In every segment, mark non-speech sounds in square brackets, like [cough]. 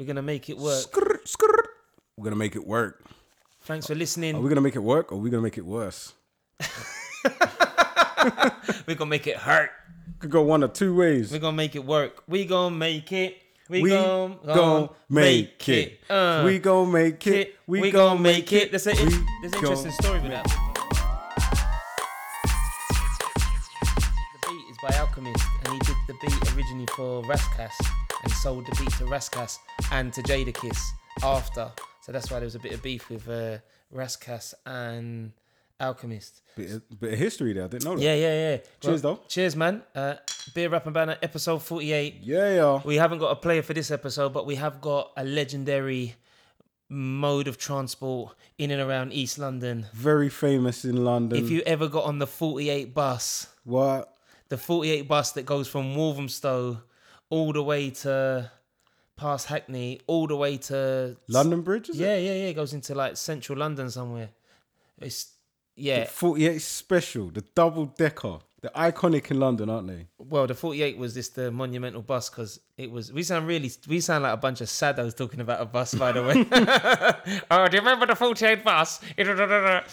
We're gonna make it work. Skrrt, skrrt. We're gonna make it work. Thanks for listening. Are we gonna make it work or are we gonna make it worse? We're gonna make it hurt. Could go one or two ways. We're gonna make it work. We gonna make it. We, We gonna, gon' make it. Uh, We gon' make it. We, We gonna gon' make make it. it. There's, a, We there's an interesting story with that. The beat is by Alchemist, and he did the beat originally for Ras Kass and sold the beat to Ras Kass and to Jadakiss after. So that's why there was a bit of beef with uh, Ras Kass and Alchemist. Bit of, bit of history there. I didn't know that. Yeah, yeah, yeah. Cheers, though. Cheers, man. Uh, Beer Rap and Banter, episode 48. Yeah, yeah. We haven't got a player for this episode, but we have got a legendary mode of transport in and around East London. Very famous in London. If you ever got on the 48 bus, what? the 48 bus that goes from Walthamstow all the way to past Hackney, all the way to London Bridge? Is Yeah, yeah, yeah. It goes into like central London somewhere. It's yeah. it? 48 special, the double decker. They're iconic in London, aren't they? Well, the 48 was just the monumental bus because it was. We sound really. We sound like a bunch of saddos talking about a bus, by the way. [laughs] [laughs] oh, do you remember the 48 bus? [laughs]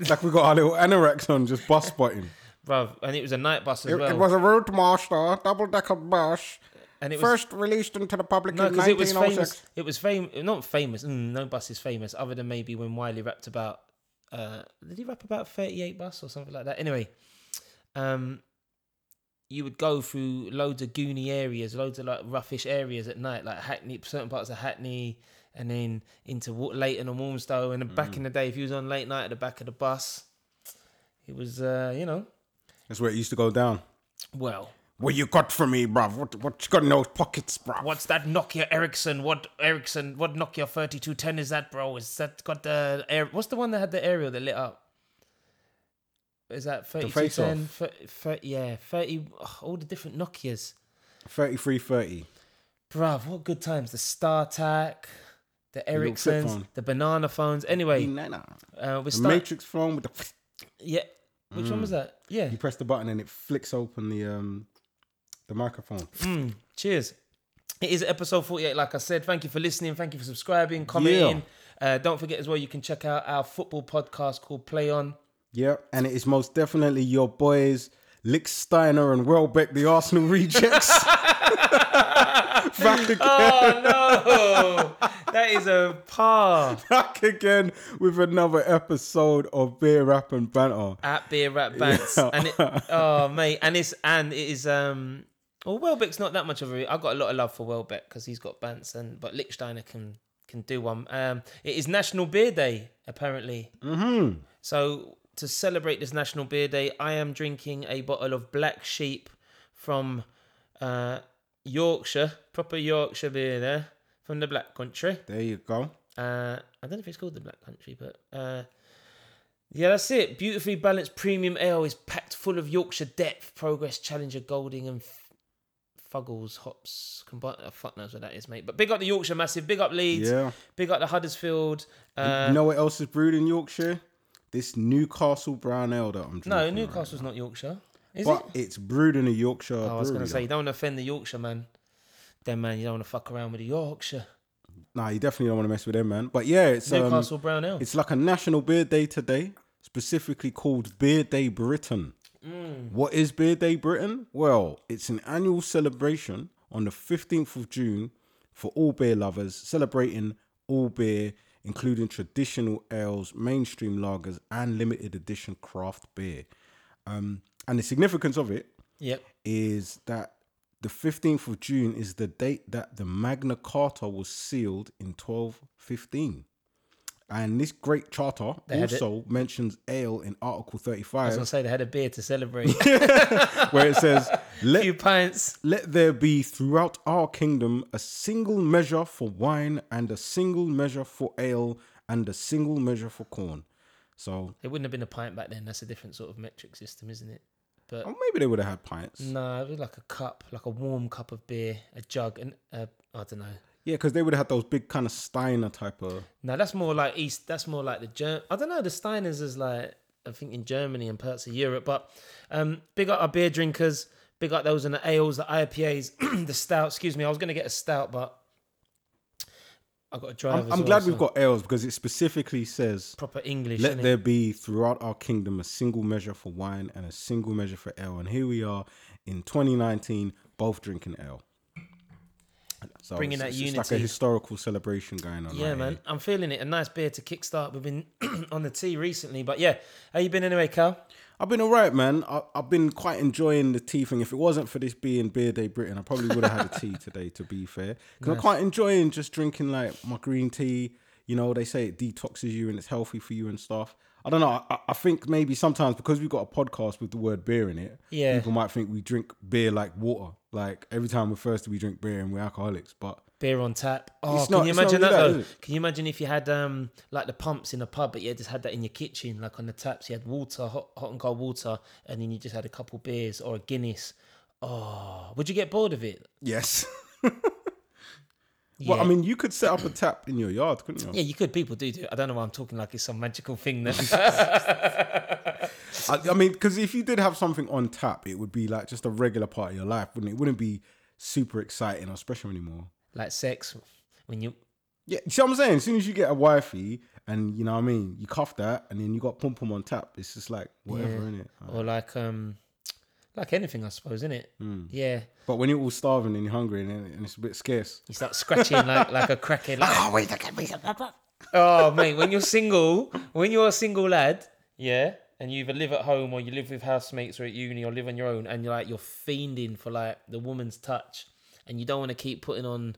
It's like we got our little anoraks on, just bus spotting. Bruv, and it was a night bus as It, well. it was a Routemaster double decker bus, and it was first released into the public no, in because it was famous. It was famous. Not famous. Mm, no bus is famous, other than maybe when Wiley rapped about. Uh, did he rap about 38 bus or something like that? Anyway, um, you would go through loads of goony areas, loads of like roughish areas at night, like Hackney, certain parts of Hackney, and then into Leyton and Walthamstow. And then back in the day, if you was on late night at the back of the bus, it was, uh, you know, That's where it used to go down. well, What you got for me, bruv? What what you got in those pockets, bruv? What's that Nokia Ericsson? What Ericsson? What Nokia thirty two ten is that, bro? Is that got the air? What's the one that had the aerial that lit up? Is that thirty two ten? Yeah, thirty. ugh, all the different Nokias, 3330. bruv. What good times? The StarTAC, the little flip Ericssons, the banana phones. Anyway, Nah, uh, we The start. Matrix phone with the. Yeah, which one was that? Yeah. You press the button and it flicks open the um the microphone. Mm, cheers. It is episode 48, like I said. Thank you for listening. Thank you for subscribing, commenting. Uh, don't forget as well, you can check out our football podcast called Play On. Yeah, and it is most definitely your boys, Lichtsteiner and Welbeck, the Arsenal [laughs] rejects. [laughs] back again, Oh, no. that is a par. [laughs] back again with another episode of Beer Rap and Banter. At Beer Rap Bants. Yeah. And it, oh, mate. And it's, and it is, um, well, Welbeck's not that much of a, I've got a lot of love for Welbeck because he's got Bants, and but Lichtsteiner can, can do one. Um, it is National Beer Day, apparently. Mm-hmm. So to celebrate this National Beer Day, I am drinking a bottle of Black Sheep from uh, Yorkshire, proper Yorkshire beer there from the Black Country. There you go. Uh, I don't know if it's called the Black Country, but uh, yeah, that's it. Beautifully balanced premium ale is packed full of Yorkshire depth, Progress, Challenger, Golding, and Fuggles hops. Combined, oh, fuck knows what that is, mate. But big up the Yorkshire massive, big up Leeds, Yeah. big up the Huddersfield. Uh, you know what else is brewed in Yorkshire? This Newcastle Brown Ale that I'm drinking. no, right Newcastle's not Yorkshire, is now. it? But it's brewed in a Yorkshire. Oh, I was gonna say you don't want to offend the Yorkshire man. Then man, you don't want to fuck around with the Yorkshire. Nah, you definitely don't want to mess with them, man. But yeah, it's um, Newcastle Brown Ale. It's like a national beer day today, specifically called Beer Day Britain. Mm. What is Beer Day Britain? Well, it's an annual celebration on the 15th of June for all beer lovers, celebrating all beer, including traditional ales, mainstream lagers, and limited edition craft beer. Um, and the significance of it Yep. is that the 15th of June is the date that the Magna Carta was sealed in 1215. And this great charter it. also mentions ale in Article I was 35, gonna say they had a beer to celebrate. [laughs] where it says, [laughs] let, few pints. let there be throughout our kingdom a single measure for wine and a single measure for ale and a single measure for corn. So, It wouldn't have been a pint back then. That's a different sort of metric system, isn't it? But or maybe they would have had pints. no, it was like a cup, like a warm cup of beer, a jug, and uh, I don't know. Yeah, because they would have had those big kind of Steiner type of. No, that's more like East. That's more like the Germ. I don't know. The Steiners is like I think in Germany and parts of Europe. But um, big up our beer drinkers. Big up those in the ales, the IPAs, [clears throat] the stout. Excuse me, I was gonna get a stout, but I got to drive. I'm, I'm well, glad so we've got ales because it specifically says, proper English. "Let there be throughout our kingdom a single measure for wine and a single measure for ale." And here we are in 2019, both drinking ale. So Bringing it's, that it's like a historical celebration going on. Yeah, right man, here. I'm feeling it. A nice beer to kickstart. We've been [clears throat] on the tea recently, but yeah, how you been anyway, Cal? I've been alright, man. I, I've been quite enjoying the tea thing. If it wasn't for this being Beer Day Britain, I probably would have had a tea [laughs] today. To be fair, 'Cause I'm quite enjoying just drinking like my green tea. You know, they say it detoxes you and it's healthy for you and stuff. I don't know. I, I think maybe sometimes because we've got a podcast with the word beer in it, Yeah. people might think we drink beer like water. Like every time we're thirsty, we drink beer and we're alcoholics. But Beer on tap. Oh, can not- you imagine that, though? Can you imagine if you had um like the pumps in a pub, but you just had that in your kitchen, like on the taps, you had water, hot, hot and cold water, and then you just had a couple beers or a Guinness. Oh, would you get bored of it? yes. [laughs] Yeah. Well, I mean, you could set up a tap in your yard, couldn't you? yeah, you could. People do do. it. I don't know why I'm talking like it's some magical thing that. [laughs] I, I mean, because if you did have something on tap, it would be like just a regular part of your life, wouldn't it? It wouldn't be super exciting or special anymore. like sex, when you Yeah, you see what I'm saying? As soon as you get a wifey and you know what I mean, you cuff that and then you got pom pom on tap, it's just like whatever, Yeah. innit? or like um like anything, I suppose, isn't it? Hmm. Yeah, But when you're all starving and you're hungry and, and it's a bit scarce. you start scratching like [laughs] like a crackhead. Like, oh wait, Oh mate, when you're single, when you're a single lad, yeah, and you either live at home or you live with housemates or at uni or live on your own, and you're like you're fiending for like the woman's touch, and you don't want to keep putting on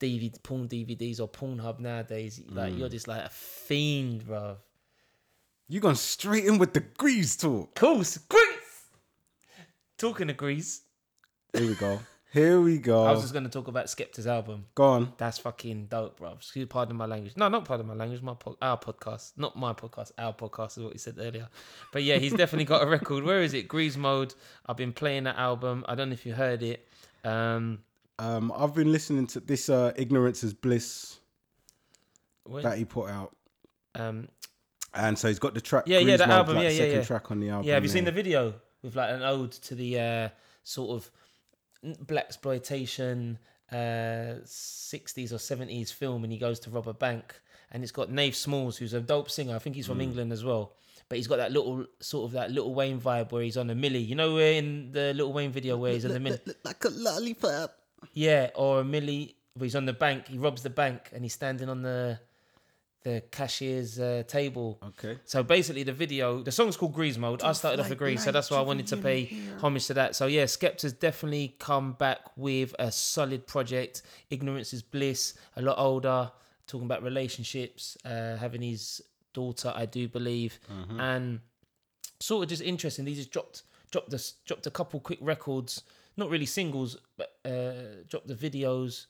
DVD porn DVDs or Pornhub nowadays. Like Hmm. you're just like a fiend, bro. You gone straight in with the grease talk. Course, Grease. Talking of Grease, Here we go. [laughs] Here we go. I was just gonna talk about Skepta's album. Go on. That's fucking dope, bro. Excuse pardon my language. No, not pardon my language. My po- our podcast, not my podcast. Our podcast is what you said earlier. But yeah, he's definitely got a record. Where is it? Grease Mode. I've been playing that album. I don't know if you heard it. Um, Um, I've been listening to this uh, Ignorance is Bliss when- that he put out. um, And so he's got the track. Yeah, yeah, Grease the Mode, album, like, yeah, yeah, second yeah. track on the album. yeah. Have you seen the video with like an ode to the uh, sort of black exploitation uh, 60s or 70s film, and he goes to rob a bank, and it's got Nafe Smallz, who's a dope singer. I think he's Mm. from England as well. But he's got that little sort of that little Wayne vibe where he's on a millie. You know, where in the little Wayne video where he's on the millie. Like a lollipop. Yeah, or a millie where he's on the bank. He robs the bank and he's standing on the the cashier's uh, table. Okay. So basically, the video, the song's called Grease Mode. I started off with Grease, so that's why I wanted to pay homage to that. So yeah, Skepta's definitely come back with a solid project. Ignorance is bliss. A lot older, talking about relationships, uh, having his daughter, I do believe, and sort of just interesting. He just dropped dropped the dropped a couple quick records, not really singles, but uh, dropped the videos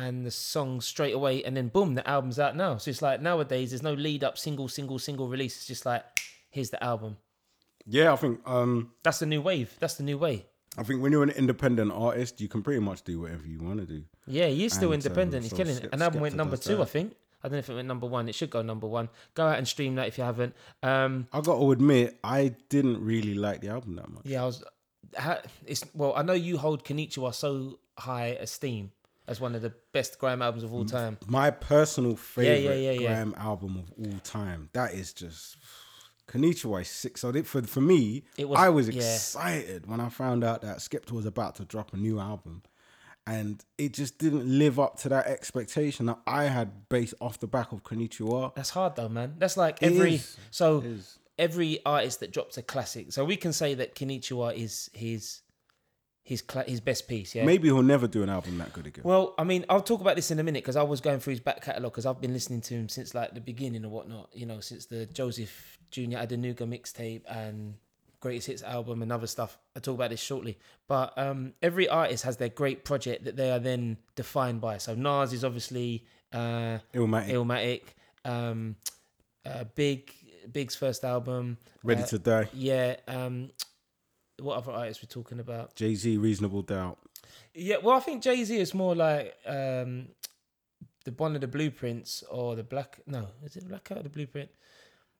and the song straight away, and then boom, the album's out now. So it's like nowadays there's no lead up single, single, single release. It's just like here's the album. Yeah, I think um, That's the new wave. That's the new way. I think when you're an independent artist, you can pretty much do whatever you want to do. Yeah, he is still And, um, independent. He's so killing it. An album went number two, that. I think. I don't know if it went number one. It should go number one. Go out and stream that if you haven't. Um, I got to admit, I didn't really like the album that much. yeah, I was. It's well, I know you hold Konnichiwa so high esteem as one of the best grime albums of all time. My personal favorite yeah, yeah, yeah. grime album of all time. That is just Konnichiwa is sick. So for for me, It was- I was excited when I found out that Skepta was about to drop a new album, and it just didn't live up to that expectation that I had based off the back of Konnichiwa. That's hard though, man. That's like every is. so every artist that drops a classic. So we can say that Konnichiwa is his his cla- his best piece. Yeah. Maybe he'll never do an album that good again. Well, I mean, I'll talk about this in a minute because I was going through his back catalogue because I've been listening to him since like the beginning or whatnot. You know, since the Joseph Junior Adenuga mixtape and Greatest Hits album and other stuff. I'll talk about this shortly. But um, every artist has their great project that they are then defined by. So Nas is obviously uh, Illmatic, Illmatic. Um, uh, Big Big's first album. Ready uh, to Die, Yeah. Um, what other artists we're talking about? Jay Z, Reasonable Doubt. Yeah, well, I think Jay Z is more like um, the one of the blueprints or the black. No, is it Black Out the blueprint?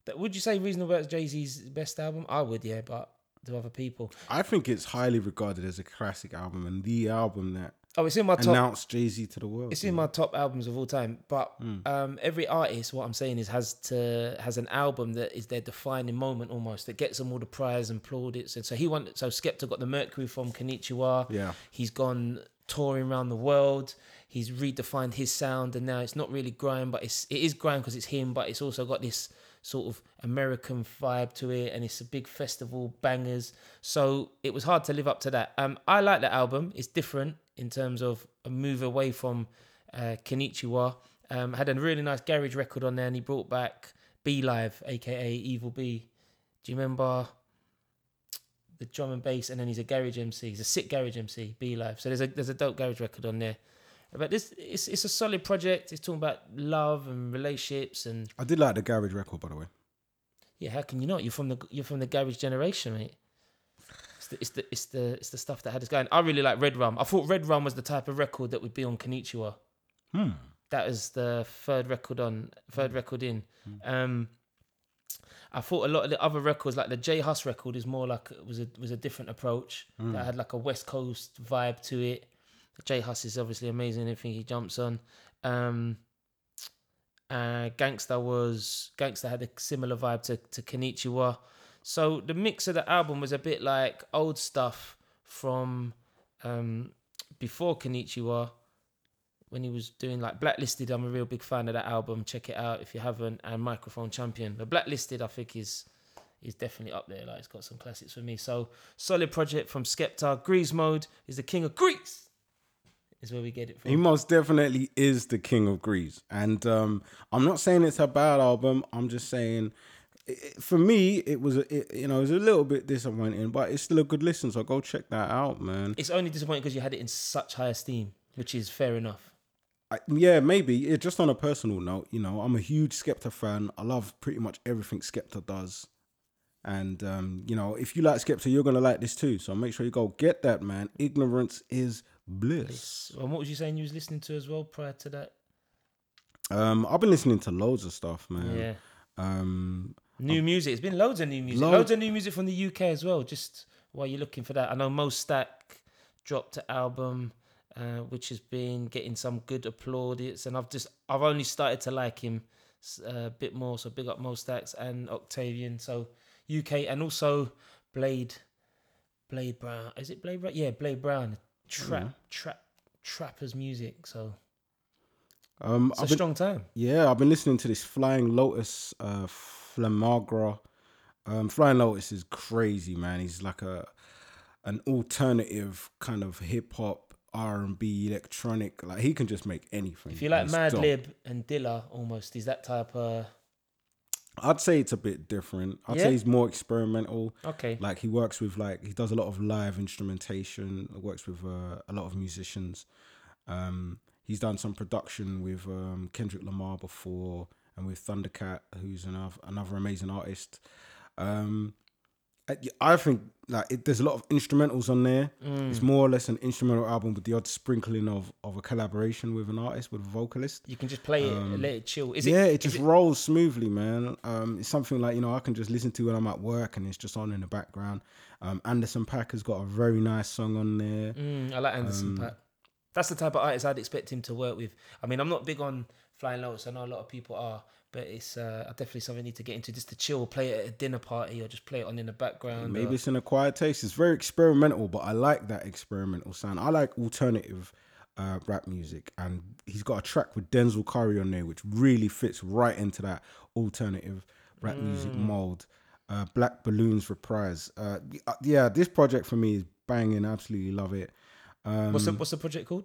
That would you say Reasonable is Jay Z's best album? I would, yeah, but to other people, I think it's highly regarded as a classic album and the album that Oh, it's in my top. announce Jay Z to the world. It's in my top albums of all time. But um, every artist, what I'm saying is, has to has an album that is their defining moment almost that gets them all the prize and plaudits. And so he won. So Skepta got the Mercury from Konnichiwa. Yeah. He's gone touring around the world. He's redefined his sound, and now it's not really grime, but it's it is grime because it's him. But it's also got this sort of American vibe to it, and it's a big festival bangers. So it was hard to live up to that. Um, I like the album. It's different in terms of a move away from uh, Konnichiwa. Um, had a really nice garage record on there, and he brought back B Live, aka Evil B. Do you remember the drum and bass? And then he's a garage MC. He's a sick garage MC, B Live. So there's a there's a dope garage record on there. But this it's it's a solid project. It's talking about love and relationships and I did like the garage record, by the way. yeah. How can you not? You're from the you're from the garage generation, mate. It's the it's the it's the it's the stuff that had us going. I really like Red Rum. I thought Red Rum was the type of record that would be on Konnichiwa. Hmm. That was the third record on third record in. Um, I thought a lot of the other records, like the J Hus record, is more like was a was a different approach that had like a West Coast vibe to it. J Hus is obviously amazing. Anything he jumps on. Um, uh, Gangsta was Gangsta had a similar vibe to to Konnichiwa. So the mix of the album was a bit like old stuff from um, before Konnichiwa when he was doing like Blacklisted. I'm a real big fan of that album. Check it out if you haven't. And Microphone Champion. But Blacklisted, I think is is definitely up there. Like it's got some classics for me. So solid project from Skepta. Grease Mode is the king of Grease. Is where we get it from. He most definitely is the king of Greece, And um, I'm not saying it's a bad album. I'm just saying, i i- for me, it was, a, it, you know, it was a little bit disappointing, but it's still a good listen. So go check that out, man. It's only disappointing because you had it in such high esteem, which is fair enough. I, yeah, maybe. It, just on a personal note, you know, I'm a huge Skepta fan. I love pretty much everything Skepta does. And, um, you know, if you like Skepta, you're going to like this too. So make sure you go get that, man. Ignorance is bliss. And what was you saying you was listening to as well prior to that? Um, I've been listening to loads of stuff, man. Yeah. Um, New music. It's been loads of new music. Load- Loads of new music from the UK as well. Just while you're looking for that. I know Mo Stack dropped an album, uh, which has been getting some good applaudits, and I've just I've only started to like him uh, a bit more. So big up Mo Stacks and Octavian. So UK and also Blade, Blade Brown. Is it Blade Brown? Yeah, Blade Brown. Trap, trap, trappers music. So um, it's a I've been, strong time. Yeah, I've been listening to this Flying Lotus uh Flamagra. Um Flying Lotus is crazy, man. He's like a an alternative kind of hip hop, R and B, electronic. Like he can just make anything. If you like Mad. Lib and Dilla, almost is that type of I'd say it's a bit different. I'd Yeah? say he's more experimental. okay. Like he works with like he does a lot of live instrumentation. Works with uh, a lot of musicians. Um, he's done some production with um, Kendrick Lamar before, and with Thundercat, who's another another amazing artist. Um, I, I think like it, there's a lot of instrumentals on there. Mm. It's more or less an instrumental album with the odd sprinkling of of a collaboration with an artist with a vocalist. You can just play it and let it chill. Is Um, yeah, it? it just rolls smoothly, man. Um, it's something like you know I can just listen to when I'm at work and it's just on in the background. Um, Anderson Paak has got a very nice song on there. Mm, I like Anderson Um, Paak. That's the type of artist I'd expect him to work with. I mean, I'm not big on Flying Lotus. I know a lot of people are, but it's uh, definitely something I need to get into just to chill, play it at a dinner party, or just play it on in the background. Maybe or- it's an acquired taste. It's very experimental, but I like that experimental sound. I like alternative uh, rap music, and he's got a track with Denzel Curry on there, which really fits right into that alternative rap music mold. Uh, Black Balloons reprise. Uh, uh, yeah, this project for me is banging. Absolutely love it. Um, what's the what's the project called?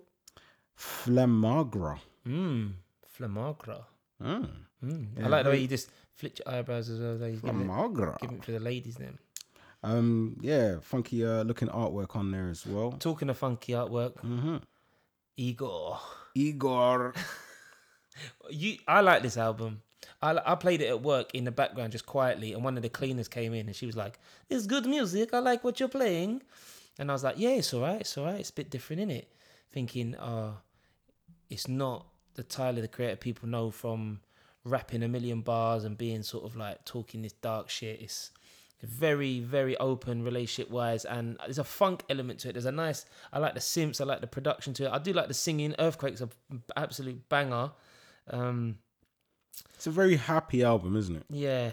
Flamagra. Mm, Flamagra. Mm. Mm. I like the way you just flick your eyebrows as well. Like giving it, Flamagra. giving it for the ladies. Then Um, yeah, funky uh, looking artwork on there as well. talking of funky artwork, hmm Igor. Igor. [laughs] You, I like this album. I, I played it at work in the background just quietly, and one of the cleaners came in and she was like, "It's good music. I like what you're playing." And I was like, "Yeah, it's alright. It's alright. It's a bit different in it." Thinking, "Uh, it's not the Tyler the Creator people know from rapping a million bars and being sort of like talking this dark shit. It's very very open relationship wise and there's a funk element to it there's a nice i like the synths i like the production to it i do like the singing earthquake's a absolute banger um It's a very happy album, isn't it? yeah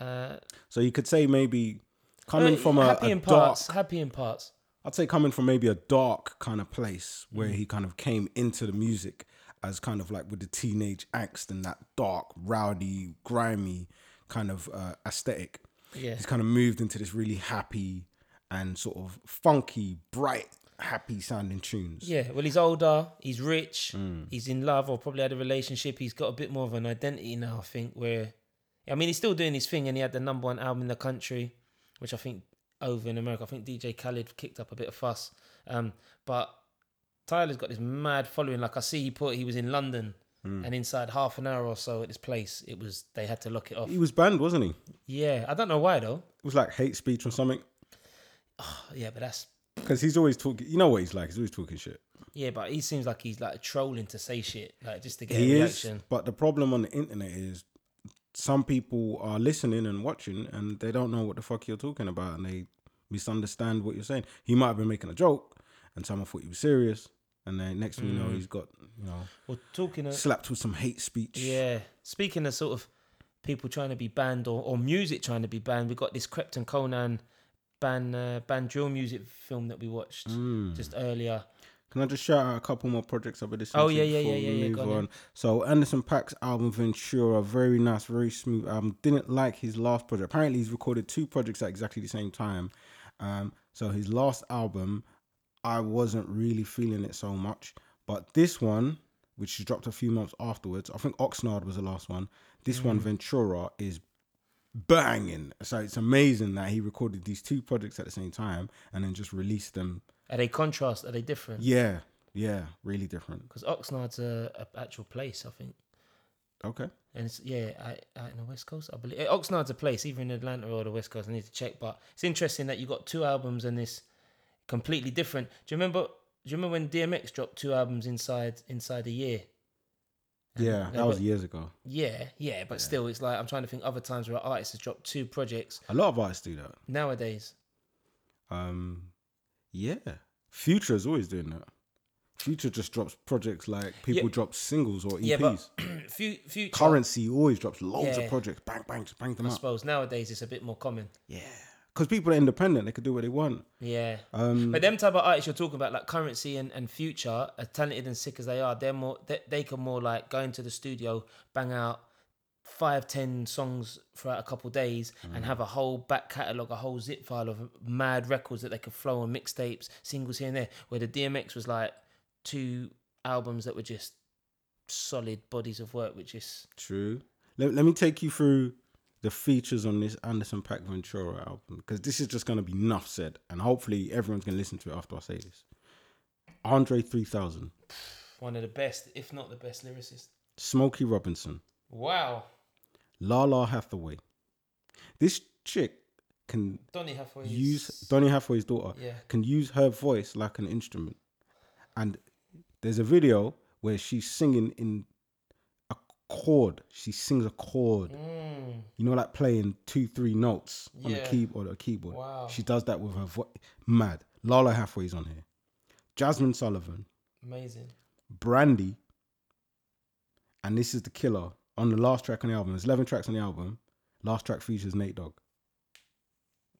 uh So you could say maybe coming uh, from a, happy a in dark, parts happy in parts I'd say coming from maybe a dark kind of place where Mm. he kind of came into the music as kind of like with the teenage angst and that dark, rowdy, grimy kind of uh, aesthetic. yeah He's kind of moved into this really happy and sort of funky, bright, happy sounding tunes. Yeah, well, he's older, he's rich, Mm. he's in love, or probably had a relationship. He's got a bit more of an identity now, I think. Where, I mean, he's still doing his thing, and he had the number one album in the country, which I think over in America, I think DJ Khaled kicked up a bit of fuss. Um, but Tyler's got this mad following. Like I see, he put he was in London, Mm. and inside half an hour or so at this place, it was they had to lock it off. He was banned, wasn't he? Yeah, I don't know why though. It was like hate speech or something. [sighs] Yeah, but that's Because he's always talking, you know what he's like, he's always talking shit. yeah, but he seems like he's like trolling to say shit, like just to get He a is, reaction. but the problem on the internet is some people are listening and watching and they don't know what the fuck you're talking about and they misunderstand what you're saying. He might have been making a joke and someone thought he was serious and then next thing you know Mm. he's got, you know, Well, talking of slapped with some hate speech. Yeah. Speaking of sort of people trying to be banned or, or music trying to be banned, we got this Krept and Konan ban uh, ban drill music film that we watched Mm. just earlier. Can I just shout out a couple more projects I've been listening Oh, to yeah, yeah, before yeah, we yeah, yeah, move on on? So Anderson Paak's album Ventura, very nice, very smooth album. Didn't like his last project. Apparently, he's recorded two projects at exactly the same time. Um, so his last album, I wasn't really feeling it so much, but this one, which he dropped a few months afterwards, I think Oxnard was the last one. This one, Mm. Ventura, is banging. So it's amazing that he recorded these two projects at the same time and then just released them. Are they contrast? Are they different? Yeah, yeah, really different. Because Oxnard's a, a actual place, I think. Okay. And it's, yeah, out, out in the West Coast, I believe. Oxnard's a place, either in Atlanta or the West Coast. I need to check. But it's interesting that you got two albums and this completely different. Do you remember? Do you remember when DMX dropped two albums inside inside a year? Yeah, that was years ago. Yeah, yeah, but still, it's like I'm trying to think other times where artists have dropped two projects A lot of artists do that. nowadays. Um, yeah, Future is always doing that. Future just drops projects like people Yeah. drop singles or EPs. Yeah, but [clears throat] future. Curren$y always drops loads Yeah. of projects. Bang, bang, bang them I up. suppose nowadays it's a bit more common. Yeah, because people are independent; they could do what they want. Yeah, Um, but them type of artists you're talking about, like Curren$y and, and future, as talented and sick as they are, they're more they, they can more like go into the studio, bang out five ten songs throughout a couple days, and have a whole back catalogue, a whole zip file of mad records that they could flow on mixtapes, singles here and there. Where the DMX was like two albums that were just solid bodies of work, which is True. Let, let me take you through the features on this Anderson Paak Ventura album because this is just going to be enough said, and hopefully everyone's going to listen to it after I say this. Andre 3000, one of the best, if not the best lyricist. Smokey Robinson, Wow, Lalah Hathaway. This chick can Donny use Donny Hathaway's daughter Yeah. can use her voice like an instrument, and there's a video where she's singing in chord. She sings a chord. Mm, You know, like playing two, three notes on a Yeah. keyboard or a keyboard. Wow. She does that with her voice. Mad. Lalah Hathaway's on here. Jazmine Sullivan, amazing. Brandy, and this is the killer on the last track on the album. There's 11 tracks on the album. Last track features Nate Dogg,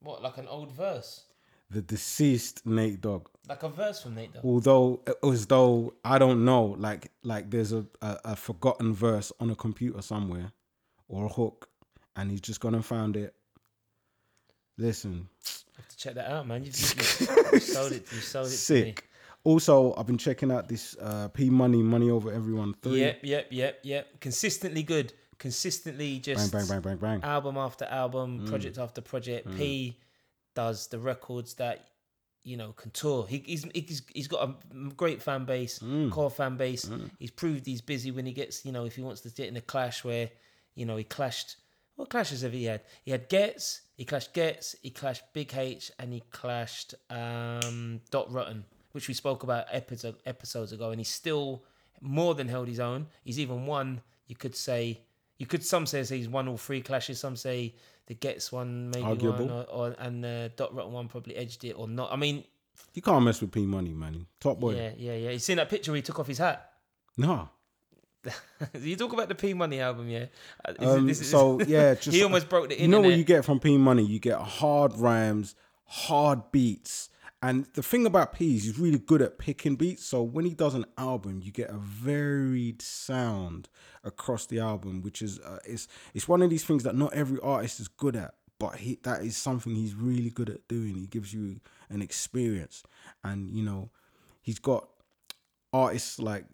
What, like an old verse? The deceased Nate Dogg. Like a verse from Nate Dogg? Although, as though I don't know, like like there's a, a, a forgotten verse on a computer somewhere or a hook, and he's just gone and found it. Listen, have to check that out, man. You've, [laughs] you sold it. You sold it sick. Also, I've been checking out this uh, P Money Money Over Everyone three. Yep, yep, yep, yep. Consistently good. Consistently Bang just bang bang bang bang. album after album, project after project. P does the records that you know can tour. He, he's he's he's got a great fan base, core fan base. He's proved he's busy when he gets you know if he wants to get in a clash where you know he clashed. What clashes have he had? He had Ghetts, he clashed Ghetts, he clashed Big H, and he clashed um, Dot Rotten, which we spoke about episode, episodes ago. And he's still more than held his own. He's even won, you could say, You could some say he's won all three clashes. Some say the Ghetts one maybe Arguable. one, or, or and the Dot Rotten one probably edged it or not. I mean, You can't mess with P Money, man. Top boy. yeah, yeah, yeah. You seen that picture where he took off his hat? No. [laughs] you talk about the P Money album, yeah. Uh, is- Um, this is- so [laughs] yeah, just he almost broke the you know what you get from P Money? You get hard rhymes, hard beats. And the thing about P is he's really good at picking beats. So when he does an album, you get a varied sound across the album, which is uh, it's it's one of these things that not every artist is good at, but he that is something he's really good at doing. He gives you an experience, and you know, he's got artists like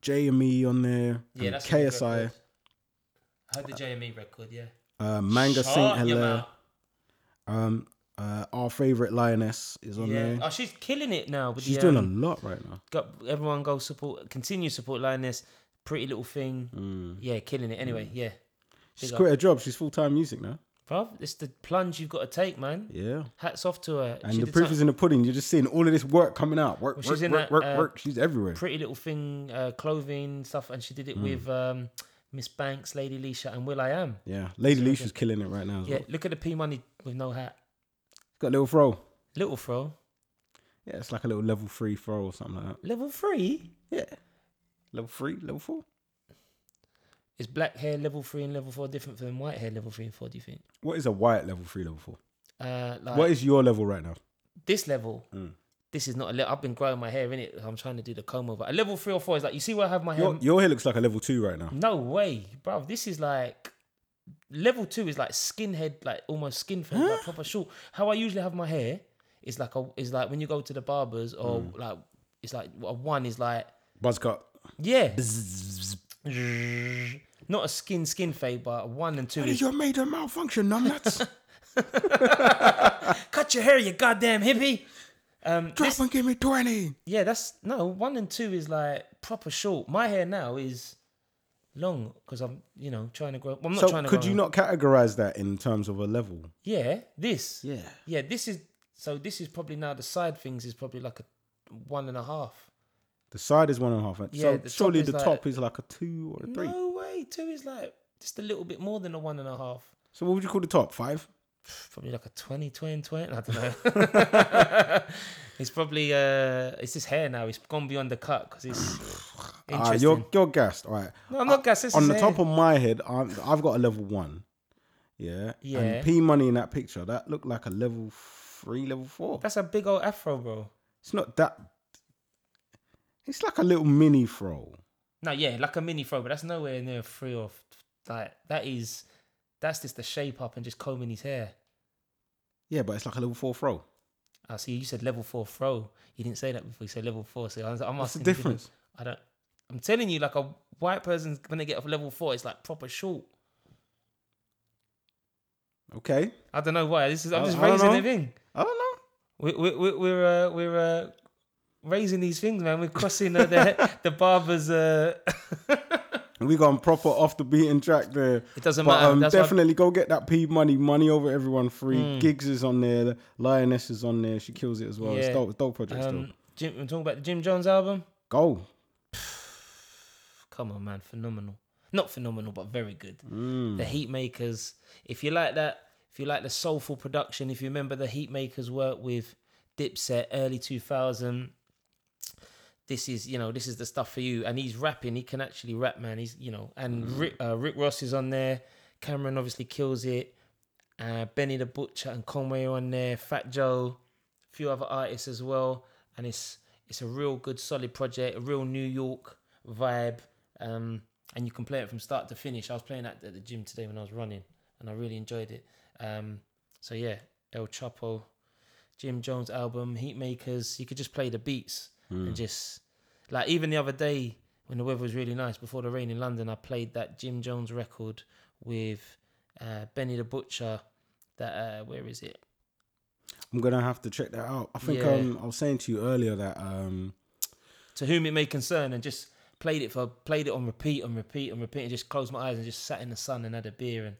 JME on there, yeah, that's KSI. I heard the JME record, yeah. uh, Manga Saint Hilaire. Um, uh, our favorite lioness is on Yeah. there. Oh, she's killing it now. She's the, doing a um, lot right now. got everyone go support, continue support Lioness. Pretty little thing. Mm. Yeah, killing it. Anyway, yeah, She's big quit her job. She's full time music now. bruv, it's the plunge you've got to take, man. Yeah. Hats off to her. And She the proof is in the pudding. You're just seeing all of this work coming out. Work, Well, work, work, that, work, uh, work. She's everywhere. Pretty Little Thing, uh, clothing stuff, and she did Mm. it with um, Miss Banks, Lady Leshurr, and Will I Am. yeah. Lady So Leshurr's killing it right now as Yeah, well. look at the P Money with no hat. Got a little throw. Little throw. Yeah, it's like a little level three throw or something like that. Level three Yeah. Level three, level four. is black hair level three and level four different from white hair level three and four. Do you think? What is a white level three, level four? Uh, like what is your level right now? this level? Mm. This is not a level. I've been growing my hair in it. I'm trying to do the comb over. A level three or four is like you see where I have my hair. Your, your hair looks like a level two right now. No way, bro. This is like level two is like skinhead, like almost skin fade, like proper short. How I usually have my hair is like a is like when you go to the barbers or Mm. like it's like a one is like Buzz cut. yeah, not a skin skin fade, but a one and two What is your major malfunction, numbnuts? [laughs] [laughs] cut your hair, you goddamn hippie. Um, Drop and give me 20. yeah, that's no one and two is like proper short. My hair now is long because I'm you know trying to grow. Well, I'm not So trying to. could you not categorize that in terms of a level? Yeah, this. Yeah. Yeah, this is so. This is probably now the side things is probably like a one and a half. The side is one and a half. Yeah, so the surely the like- top is like a two or a three. No way, two is like just a little bit more than a one and a half. So what would you call the top? Five? Probably like a 20, 20, 20. I don't know. [laughs] it's probably uh, it's his hair now. It's gone beyond the cut because it's Ah, interesting. you're you're gassed. All right. no, I'm not gassed. On the hair. top of my head, I'm, I've got a level one. Yeah. Yeah. And P money in that picture, that looked like a level three, level four. That's a big old afro, bro. It's not that. It's like a little mini fro. No, yeah, like a mini fro, but that's nowhere near three or like that is. That's just the shape up and just combing his hair. Yeah, but it's like a level four fro. I see you said level four throw. You didn't say that before. You said level four. So I was, I'm What's the asking you, difference? I don't. I'm telling you, like a white person's when they get off level four, it's like proper short. Okay. I don't know why. This is I'm I- just I raising the thing. I don't know. We, we, we, we're uh, we're uh, raising these things, man. We're crossing uh, the [laughs] the barbers. [laughs] We gone proper off the beaten track there. it doesn't But matter. um, definitely go get that P money, money over everyone free. Mm. Giggs is on there, Lioness is on there. She kills it as well. It's Yeah. dope, it's dope project still. um, Jim, we're talking about the Jim Jones album. Go. [sighs] Come on, man, phenomenal. Not phenomenal, but very good. Mm. The Heatmakerz. If you like that, if you like the soulful production, if you remember the Heatmakerz work with Dipset early 2000, this is you know this is the stuff for you. And he's rapping. He can actually rap, man. He's you know, and Rick, uh, Rick Ross is on there. Cam'ron obviously kills it. Uh, Benny the Butcher and Conway are on there. Fat Joe, a few other artists as well. And it's it's a real good, solid project. A real New York vibe. Um, and you can play it from start to finish. I was playing that at the gym today when I was running, and I really enjoyed it. Um, so yeah, El Chapo, Jim Jones album, Heatmakerz. You could just play the beats and just like even the other day when the weather was really nice before the rain in London, I played that Jim Jones record with uh, Benny the Butcher. That uh, where is it? I'm gonna have to check that out. I think Yeah. um, I was saying to you earlier that um, To whom it may concern, and just played it for played it on repeat, on repeat, on repeat, and just closed my eyes and just sat in the sun and had a beer and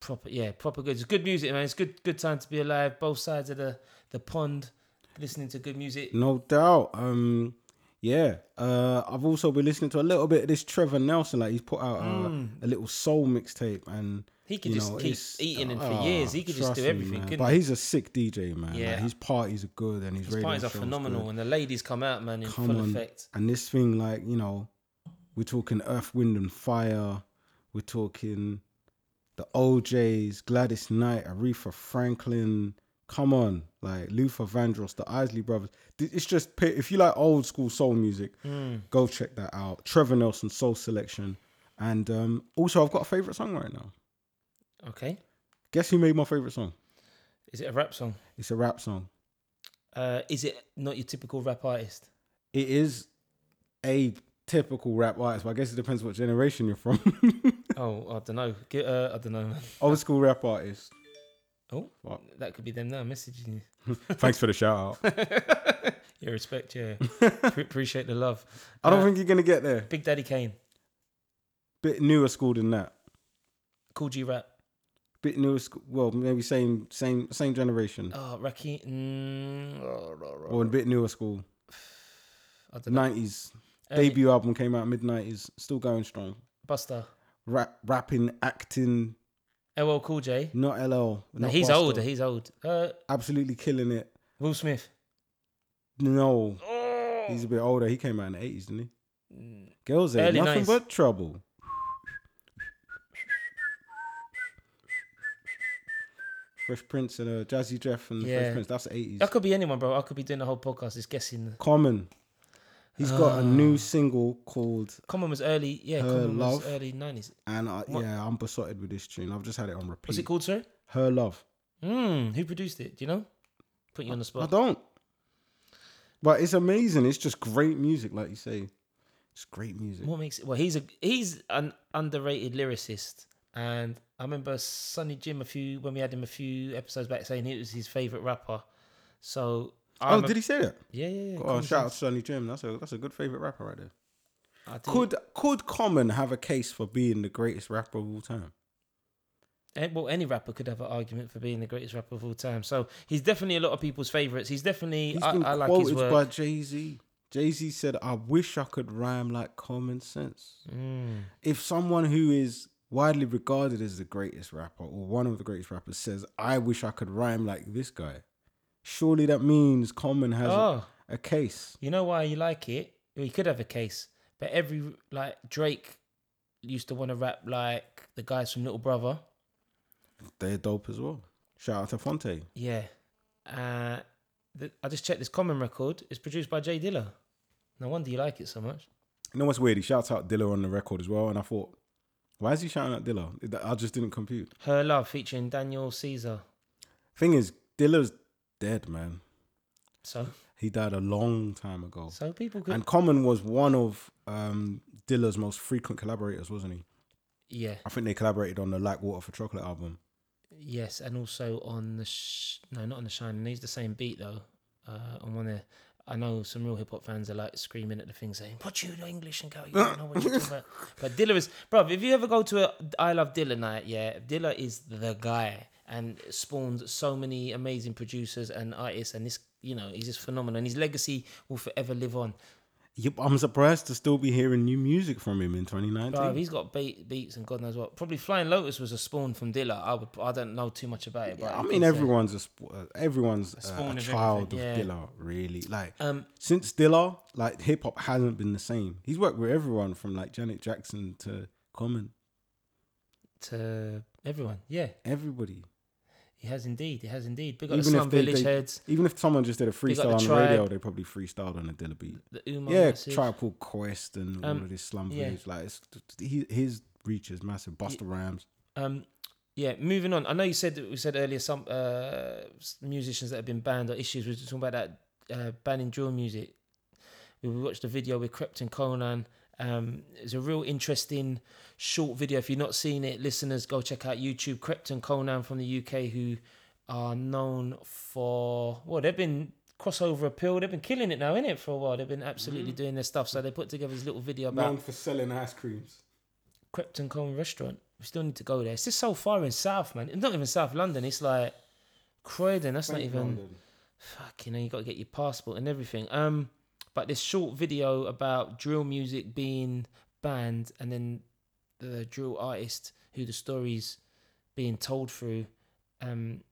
proper yeah, proper good. It's good music, man. It's good good time to be alive. Both sides of the the pond, listening to good music. no doubt, um, Yeah, uh, I've also been listening to a little bit of this Trevor Nelson. Like he's put out a, Mm. a little soul mixtape, and He could just know, keep eating it for ah, years. He could just do everything, But he? he's a sick DJ, man. Like, Yeah. his parties are good, and his, His radio parties are phenomenal, good. and the ladies come out, man, in Come full on. effect. And this thing, like you know, we're talking Earth, Wind, and Fire. We're talking the O'Jays, Gladys Knight, Aretha Franklin. Come on, like Luther Vandross, the Isley Brothers. It's just if you like old school soul music, Mm. go check that out. Trevor Nelson Soul Selection, and um, also I've got a favorite song right now. Okay, Guess who made my favorite song? is it a rap song? It's a rap song. Uh, is it not your typical rap artist? It is a typical rap artist, but I guess it depends what generation you're from. [laughs] Oh, I don't know. Get, uh, I don't know. old school rap artist. Oh, What? that could be them now messaging you. [laughs] Thanks for the shout out. [laughs] yeah, respect. Yeah, [laughs] Pre- appreciate the love. I don't Uh, think you're gonna get there. Big Daddy Kane, Bit newer school than that. Kool G Rap. Bit newer school. Well, maybe same same same generation, Oh, Rakim. Mm, oh, oh, oh, or a bit newer school. [sighs] I don't. Nineties debut album came out mid nineties, still going strong. Busta. Rap, rapping, acting, LL Cool J. not LL. No, not he's Busta. older. He's old. Uh, absolutely killing it. Will Smith. No, Oh. he's a bit older. He came out in the eighties, didn't he? Girls ain't nothing 90s. but trouble. Fresh Prince and uh, Jazzy Jeff and Yeah. Fresh Prince. That's the eighties. That could be anyone, bro. I could be doing the whole podcast just guessing. Common. He's got a new single called Common was early. Yeah, Her Common Love. was early nineties. and I, yeah, I'm besotted with this tune. I've just had it on repeat. What's it called, sir? Her Love. Mm, who produced it? Do you know? Put you on the spot. I don't. But it's amazing. It's just great music, like you say. It's great music. What makes it? Well, he's a he's an underrated lyricist, and I remember Sonny Jim a few when we had him a few episodes back saying he was his favorite rapper. So oh, did he say that? Yeah, yeah, yeah. Oh, Common shout out Sense. to Sonny Jim. That's a that's a good favorite rapper right there. I do- Could could Common have a case for being the greatest rapper of all time? Eh, well, any rapper could have an argument for being the greatest rapper of all time. So he's definitely a lot of people's favorites. He's definitely He's I, been I like his quoted work. by Jay Z. Jay Z said, "I wish I could rhyme like Common Sense." Mm. If someone who is widely regarded as the greatest rapper or one of the greatest rappers says, "I wish I could rhyme like this guy," surely that means Common has a- Oh, a, case. you know why you like it? Well, he could have a case, but every like Drake used to want to rap like the guys from Little Brother. They're dope as well. Shout out to Phonte. Yeah. Uh, the, I just checked this common record. It's produced by J Dilla. No wonder you like it so much. You know what's weird? He shouts out Dilla on the record as well, and I thought, why is he shouting out Dilla? I just didn't compute. Her Love featuring Daniel Caesar. Thing is, Dilla's dead, man. So, He died a long time ago. so people could. And Common was one of um, Dilla's most frequent collaborators, wasn't he? yeah. I think they collaborated on the Like Water for Chocolate album. Yes, and also on the sh- no, not on the Shine. They use the same beat though. Uh, on one of, I know some real hip hop fans are like screaming at the thing saying, "Put you to English and go." You don't know what you're talking about. [laughs] But Dilla is, bro. If you ever go to a I Love Dilla night, yeah, Dilla is the guy and spawned so many amazing producers and artists, and this, you know, he's just phenomenal, and his legacy will forever live on. Yep, I'm surprised to still be hearing new music from him in 2019. Bro, he's got beat, beats and God knows what. Probably Flying Lotus was a spawn from Dilla. I would, I don't know too much about it, but I you mean, everyone's a sp- uh, everyone's uh, spawn a of child of yeah. Dilla, really. Like Um, since Dilla, like hip hop hasn't been the same. He's worked with everyone from like Janet Jackson to Common, to everyone, yeah. everybody. He has indeed. He has indeed. Big up Even if Slum they- Village they- heads. Even if someone just did a freestyle on the radio, they probably freestyled on a Dilla beat. The Ummah yeah, Massive. Tribe Called Quest and all Um, of this slum yeah. village. Like it's, he, his reach is massive. Busta Rhymes. Um, yeah. Moving on. I know you said we said earlier some uh musicians that have been banned or issues. We were talking about that uh, banning drill music. We watched a video with Krept and Konan. Um, it's a real interesting short video. If you've not seen it, listeners, go check out YouTube. Krept and Konan from the UK, who are known for well, they've been crossover appeal. They've been killing it now, in it for a while. They've been absolutely doing their stuff. So they put together this little video about for selling ice creams. Krept and Konan restaurant. We still need to go there. It's just so far in South, man. It's not even South London. It's like Croydon. That's not even. Fuck, you know, you got to get your passport and everything. Um, But this short video about drill music being banned, and then the drill artist who the story's being told through. Um,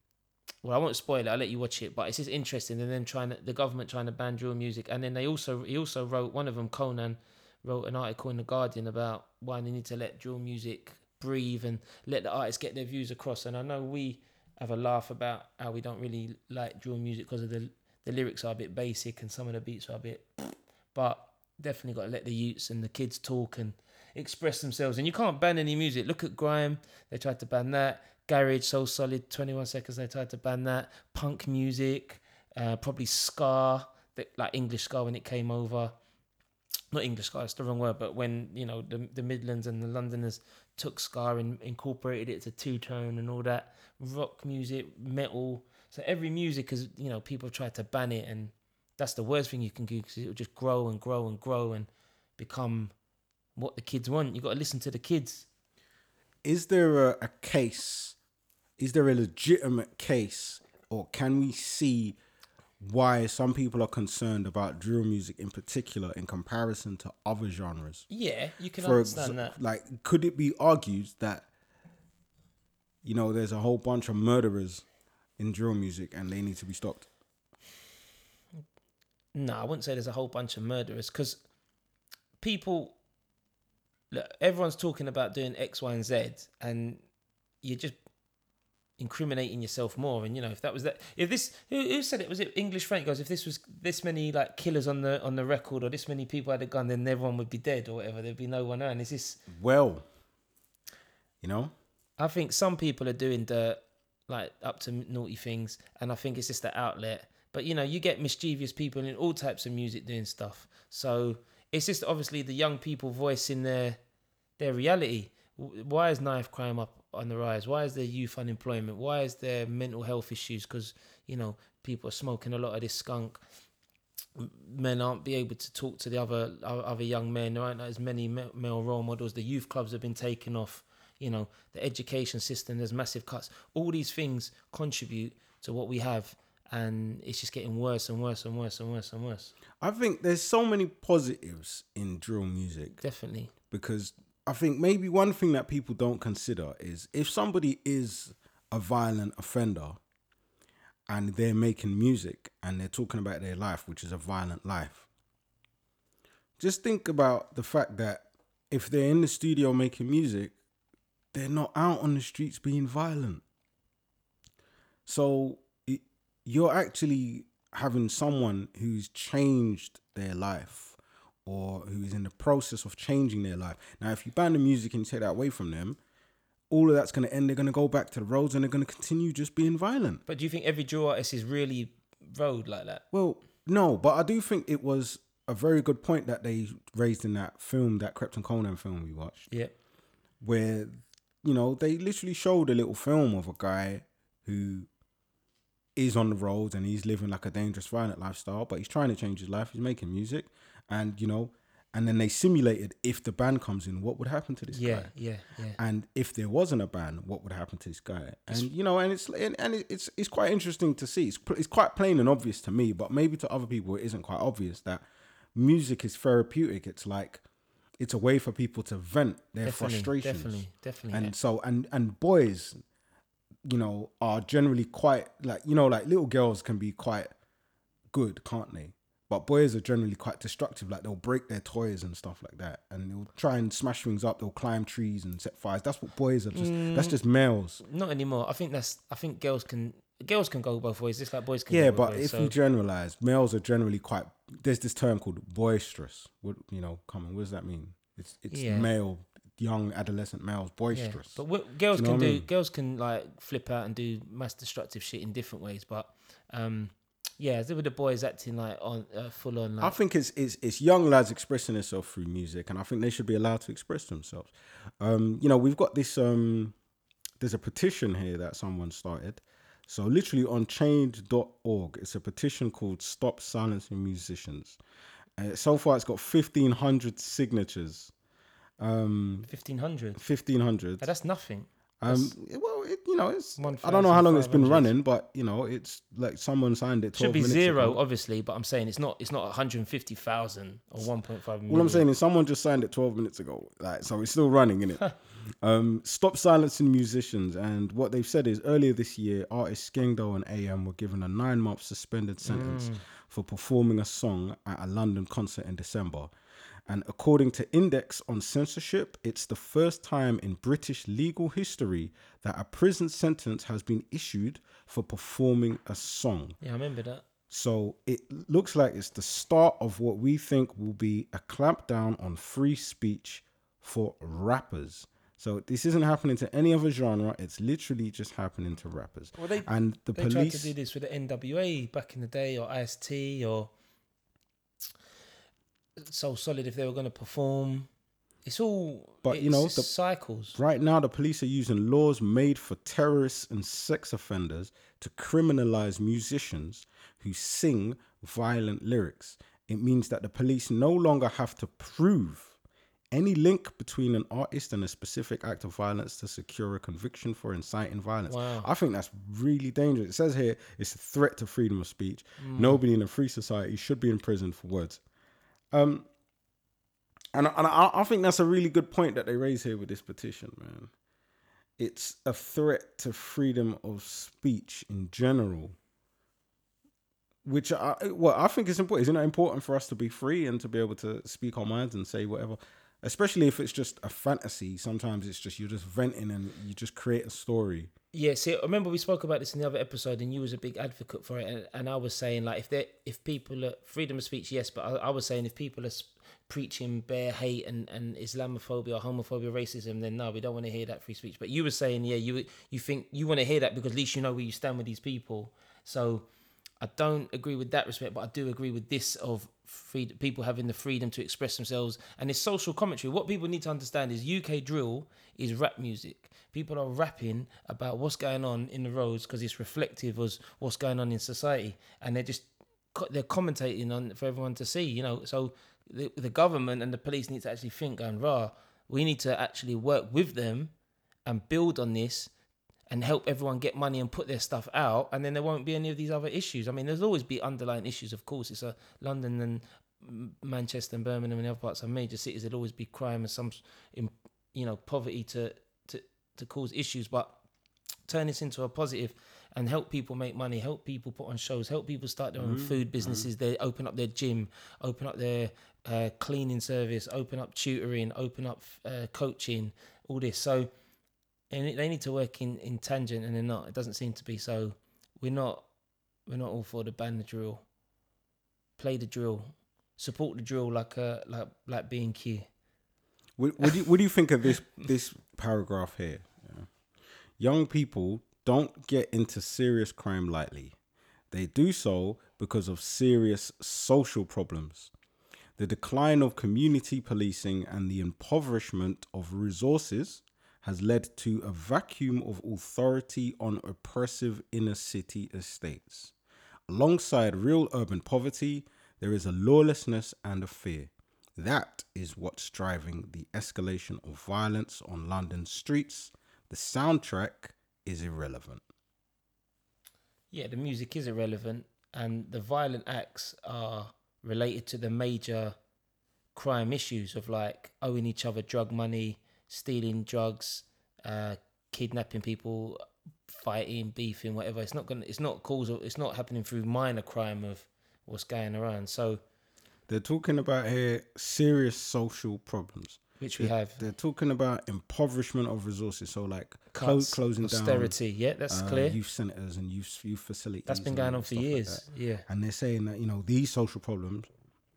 well, I won't spoil it. I'll let you watch it. But it's just interesting. And then trying to, the government trying to ban drill music, and then they also he also wrote one of them, Konan, wrote an article in the Guardian about why they need to let drill music breathe and let the artists get their views across. And I know we have a laugh about how we don't really like drill music because of the the lyrics are a bit basic and some of the beats are a bit, [sniffs] but definitely got to let the youths and the kids talk and express themselves. And you can't ban any music. Look at grime; they tried to ban that. Garage, So Solid, Twenty One Seconds, they tried to ban that. Punk music, uh, probably ska, like English ska when it came over not English ska, it's the wrong word, but when you know the the Midlands and the Londoners took ska and incorporated it to two tone and all that rock music, metal. So every music is you know people try to ban it, and that's the worst thing you can do because it'll just grow and grow and grow and become what the kids want. You got to listen to the kids. Is there a, a case? Is there a legitimate case, or can we see why some people are concerned about drill music in particular in comparison to other genres. Yeah, you can For understand ex- that. Like, could it be argued that you know there's a whole bunch of murderers in drill music and they need to be stopped? No, I wouldn't say there's a whole bunch of murderers because people, look, everyone's talking about doing X, Y, and Z, and you're just incriminating yourself more. And you know, if that was that, if this, who, who said it? Was it English Frank goes? If this was this many like killers on the on the record, or this many people had a gun, then everyone would be dead or whatever. There'd be no one around. Is this well? You know, I think some people are doing dirt, like up to naughty things, and I think it's just the outlet. But you know, you get mischievous people in all types of music doing stuff. So it's just obviously the young people voicing their their reality. Why is knife crime up on the rise? Why is there youth unemployment? Why is there mental health issues? Because you know people are smoking a lot of this skunk. Men aren't be able to talk to the other other young men. There aren't as many male role models. The youth clubs have been taken off. You know the education system. There's massive cuts. All these things contribute to what we have, and it's just getting worse and worse and worse and worse and worse. I think there's so many positives in drill music. Definitely. Because I think maybe one thing that people don't consider is if somebody is a violent offender and they're making music and they're talking about their life, which is a violent life, just think about the fact that if they're in the studio making music, they're not out on the streets being violent. So you're actually having someone who's changed their life or who is in the process of changing their life. Now, if you ban the music and you take that away from them, all of that's going to end. They're going to go back to the roads and they're going to continue just being violent. But do you think every drill artist is really road like that? Well, no, but I do think it was a very good point that they raised in that film, that Krept and Konan film we watched. Yeah. Where, you know, they literally showed a little film of a guy who is on the roads and he's living like a dangerous, violent lifestyle, but he's trying to change his life. He's making music and you know, and then they simulated if the ban comes in, what would happen to this yeah, guy? Yeah, yeah, And if there wasn't a ban, what would happen to this guy? And you know, and it's and, and it's it's quite interesting to see. It's it's quite plain and obvious to me, but maybe to other people it isn't quite obvious that music is therapeutic. It's like it's a way for people to vent their definitely, frustrations. Definitely, definitely. And yeah. so and and boys, you know, are generally quite like you know, like little girls can be quite good, can't they? But boys are generally quite destructive. Like they'll break their toys and stuff like that, and they'll try and smash things up. They'll climb trees and set fires. That's what boys are. Just mm, that's just males. Not anymore. I think that's. I think girls can. Girls can go both ways, just like boys can. Yeah, but ways, if so. you generalize, males are generally quite. There's this term called boisterous. What you know, common. What does that mean? It's it's yeah. male young adolescent males boisterous. Yeah. But what, girls do you know can do mean? girls can like flip out and do mass destructive shit in different ways. But um, yeah, there were the boys acting like on uh, full on. Like, I think it's, it's it's young lads expressing themselves through music, and I think they should be allowed to express themselves. Um, you know, we've got this. Um, there's a petition here that someone started. So literally on change.org, it's a petition called "Stop Silencing Musicians." Uh, so far, it's got fifteen hundred signatures. Um, fifteen hundred. Fifteen hundred. That's nothing. Um, well, it, you know, it's I don't know how long it's been running, but you know, it's like someone signed it. Should be zero, ago. obviously, but I'm saying it's not. It's not 150,000 or 1.5 million. All I'm saying is someone just signed it 12 minutes ago. Like, so it's still running, in it. [laughs] [laughs] um, stop silencing musicians. And what they've said is earlier this year, artists Skengdo and AM were given a nine month suspended sentence for performing a song at a London concert in December. And according to Index on Censorship, it's the first time in British legal history that a prison sentence has been issued for performing a song. Yeah, I remember that. So it looks like it's the start of what we think will be a clampdown on free speech for rappers. So this isn't happening to any other genre. It's literally just happening to rappers. Well, they- and the They tried to police, do this with the NWA back in the day, or IST, or So Solid if they were going to perform. It's all. But, you know, the- cycles. right now, the police are using laws made for terrorists and sex offenders to criminalize musicians who sing violent lyrics. It means that the police no longer have to prove any link between an artist and a specific act of violence to secure a conviction for inciting violence. Wow. I think that's really dangerous. It says here it's a threat to freedom of speech. Mm. Nobody in a free society should be in prison for words. Um, and and I, I think that's a really good point that they raise here with this petition, man. It's a threat to freedom of speech in general. Which I well, I think it's important. Isn't it important for us to be free and to be able to speak our minds and say whatever? Especially if it's just a fantasy. Sometimes it's just you're just venting and you just create a story. Yeah, see, remember we spoke about this in the other episode, and you was a big advocate for it, and, and I was saying like if they if people are freedom of speech, yes, but I, I was saying if people are s- preaching bare hate and, and Islamophobia, homophobia, racism, then no, we don't want to hear that free speech. But you were saying, yeah, you you think you want to hear that because at least you know where you stand with these people. So I don't agree with that respect, but I do agree with this of free, people having the freedom to express themselves and it's social commentary. What people need to understand is UK drill is rap music. People are rapping about what's going on in the roads because it's reflective of what's going on in society, and they're just they're commentating on for everyone to see. You know, so the, the government and the police need to actually think, and "Rah, we need to actually work with them and build on this." And help everyone get money and put their stuff out, and then there won't be any of these other issues. I mean, there's always be underlying issues, of course. It's a London and Manchester and Birmingham and other parts of major cities. There'll always be crime and some, in- you know, poverty to to to cause issues. But turn this into a positive and help people make money, help people put on shows, help people start their own food businesses. They open up their gym, open up their uh, cleaning service, open up tutoring, open up uh, coaching, all this. So and they need to work in, in tangent and they're not. It doesn't seem to be so. We're not we're not all for the ban the drill. Play the drill. Support the drill like uh like like B and Q. What, what do you, what do you think of this this paragraph here? Yeah. Young people don't get into serious crime lightly. They do so because of serious social problems. The decline of community policing and the impoverishment of resources has led to a vacuum of authority on oppressive inner city estates. Alongside real urban poverty, there is a lawlessness and a fear. That is what's driving the escalation of violence on London streets. The soundtrack is irrelevant. Yeah, the music is irrelevant and the violent acts are related to the major crime issues of like owing each other drug money, stealing drugs, uh, kidnapping people, fighting, beefing, whatever. It's not gonna. It's not causal. It's not happening through minor crime of what's going around. So, They're talking about here serious social problems. which we have They're talking about impoverishment of resources. So like clo- cuts, closing down austerity. yeah, that's uh, clear. youth centers and youth youth facilities. That's been going on for stuff like years. yeah. and they're saying that you know these social problems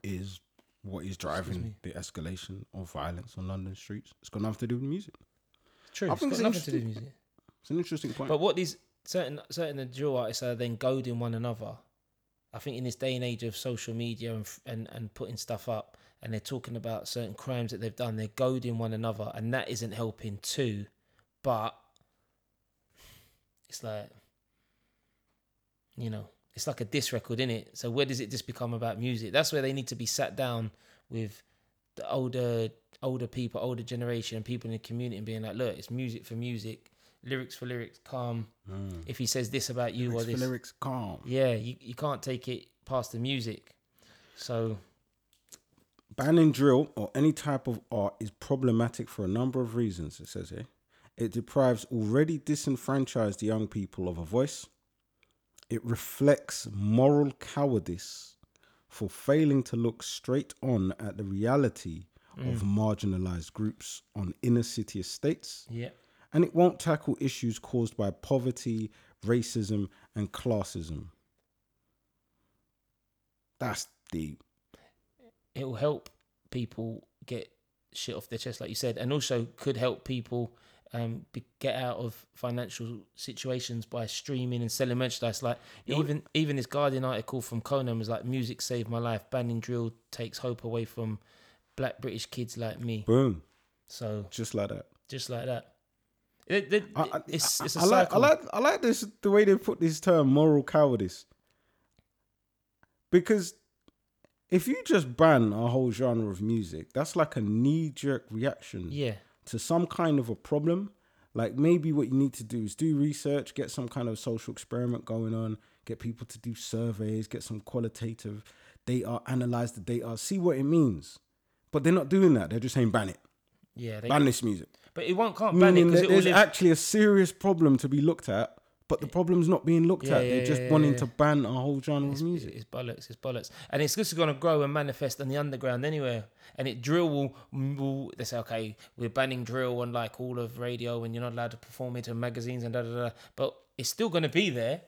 is what is driving the escalation of violence on London streets. It's got nothing to do with music. True. I It's think got it's nothing to do with music. It's an interesting point. But what these certain certain drill artists are then goading one another. I think in this day and age of social media and and, and putting stuff up, and they're talking about certain crimes that they've done, they're goading one another, and that isn't helping too. But it's like, you know, it's like a diss record, in it? So where does it just become about music? That's where they need to be sat down with the older older people, older generation, and people in the community, and being like, look, it's music for music lyrics for lyrics, calm. Mm. If he says this about you Lyrics or for this, lyrics, calm. yeah, you, you can't take it past the music. So Banning drill or any type of art is problematic for a number of reasons, it says here. It deprives already disenfranchised young people of a voice. It reflects moral cowardice for failing to look straight on at the reality of mm. marginalized groups on inner city estates. yeah, And it won't tackle issues caused by poverty, racism, and classism. That's deep. it will help people get shit off their chest, like you said, and also could help people um, be, get out of financial situations by streaming and selling merchandise. Like even even this Guardian article from Konan was like, "Music saved my life. Banning drill takes hope away from black British kids like me." Boom. So Just like that. just like that, it, it- I, I- it's it's a I like, I like I like this the way they put this term moral cowardice. Because if you just ban a whole genre of music, that's like a knee jerk reaction yeah, to some kind of a problem. Like maybe what you need to do is do research, get some kind of social experiment going on, get people to do surveys, get some qualitative data, analyze the data, see what it means. But they're not doing that. They're just saying ban it, yeah. They, ban this music. but it won't can't ban it because there's live. actually a serious problem to be looked at, but the problem's not being looked Yeah, at. They're yeah, just yeah, wanting to ban a whole genre of music. it's bollocks. It's bollocks, and it's just going to grow and manifest on the underground anywhere. And it drill will, will they say, okay, we're banning drill on like all of radio, and you're not allowed to perform it in magazines and da da da. But it's still going to be there.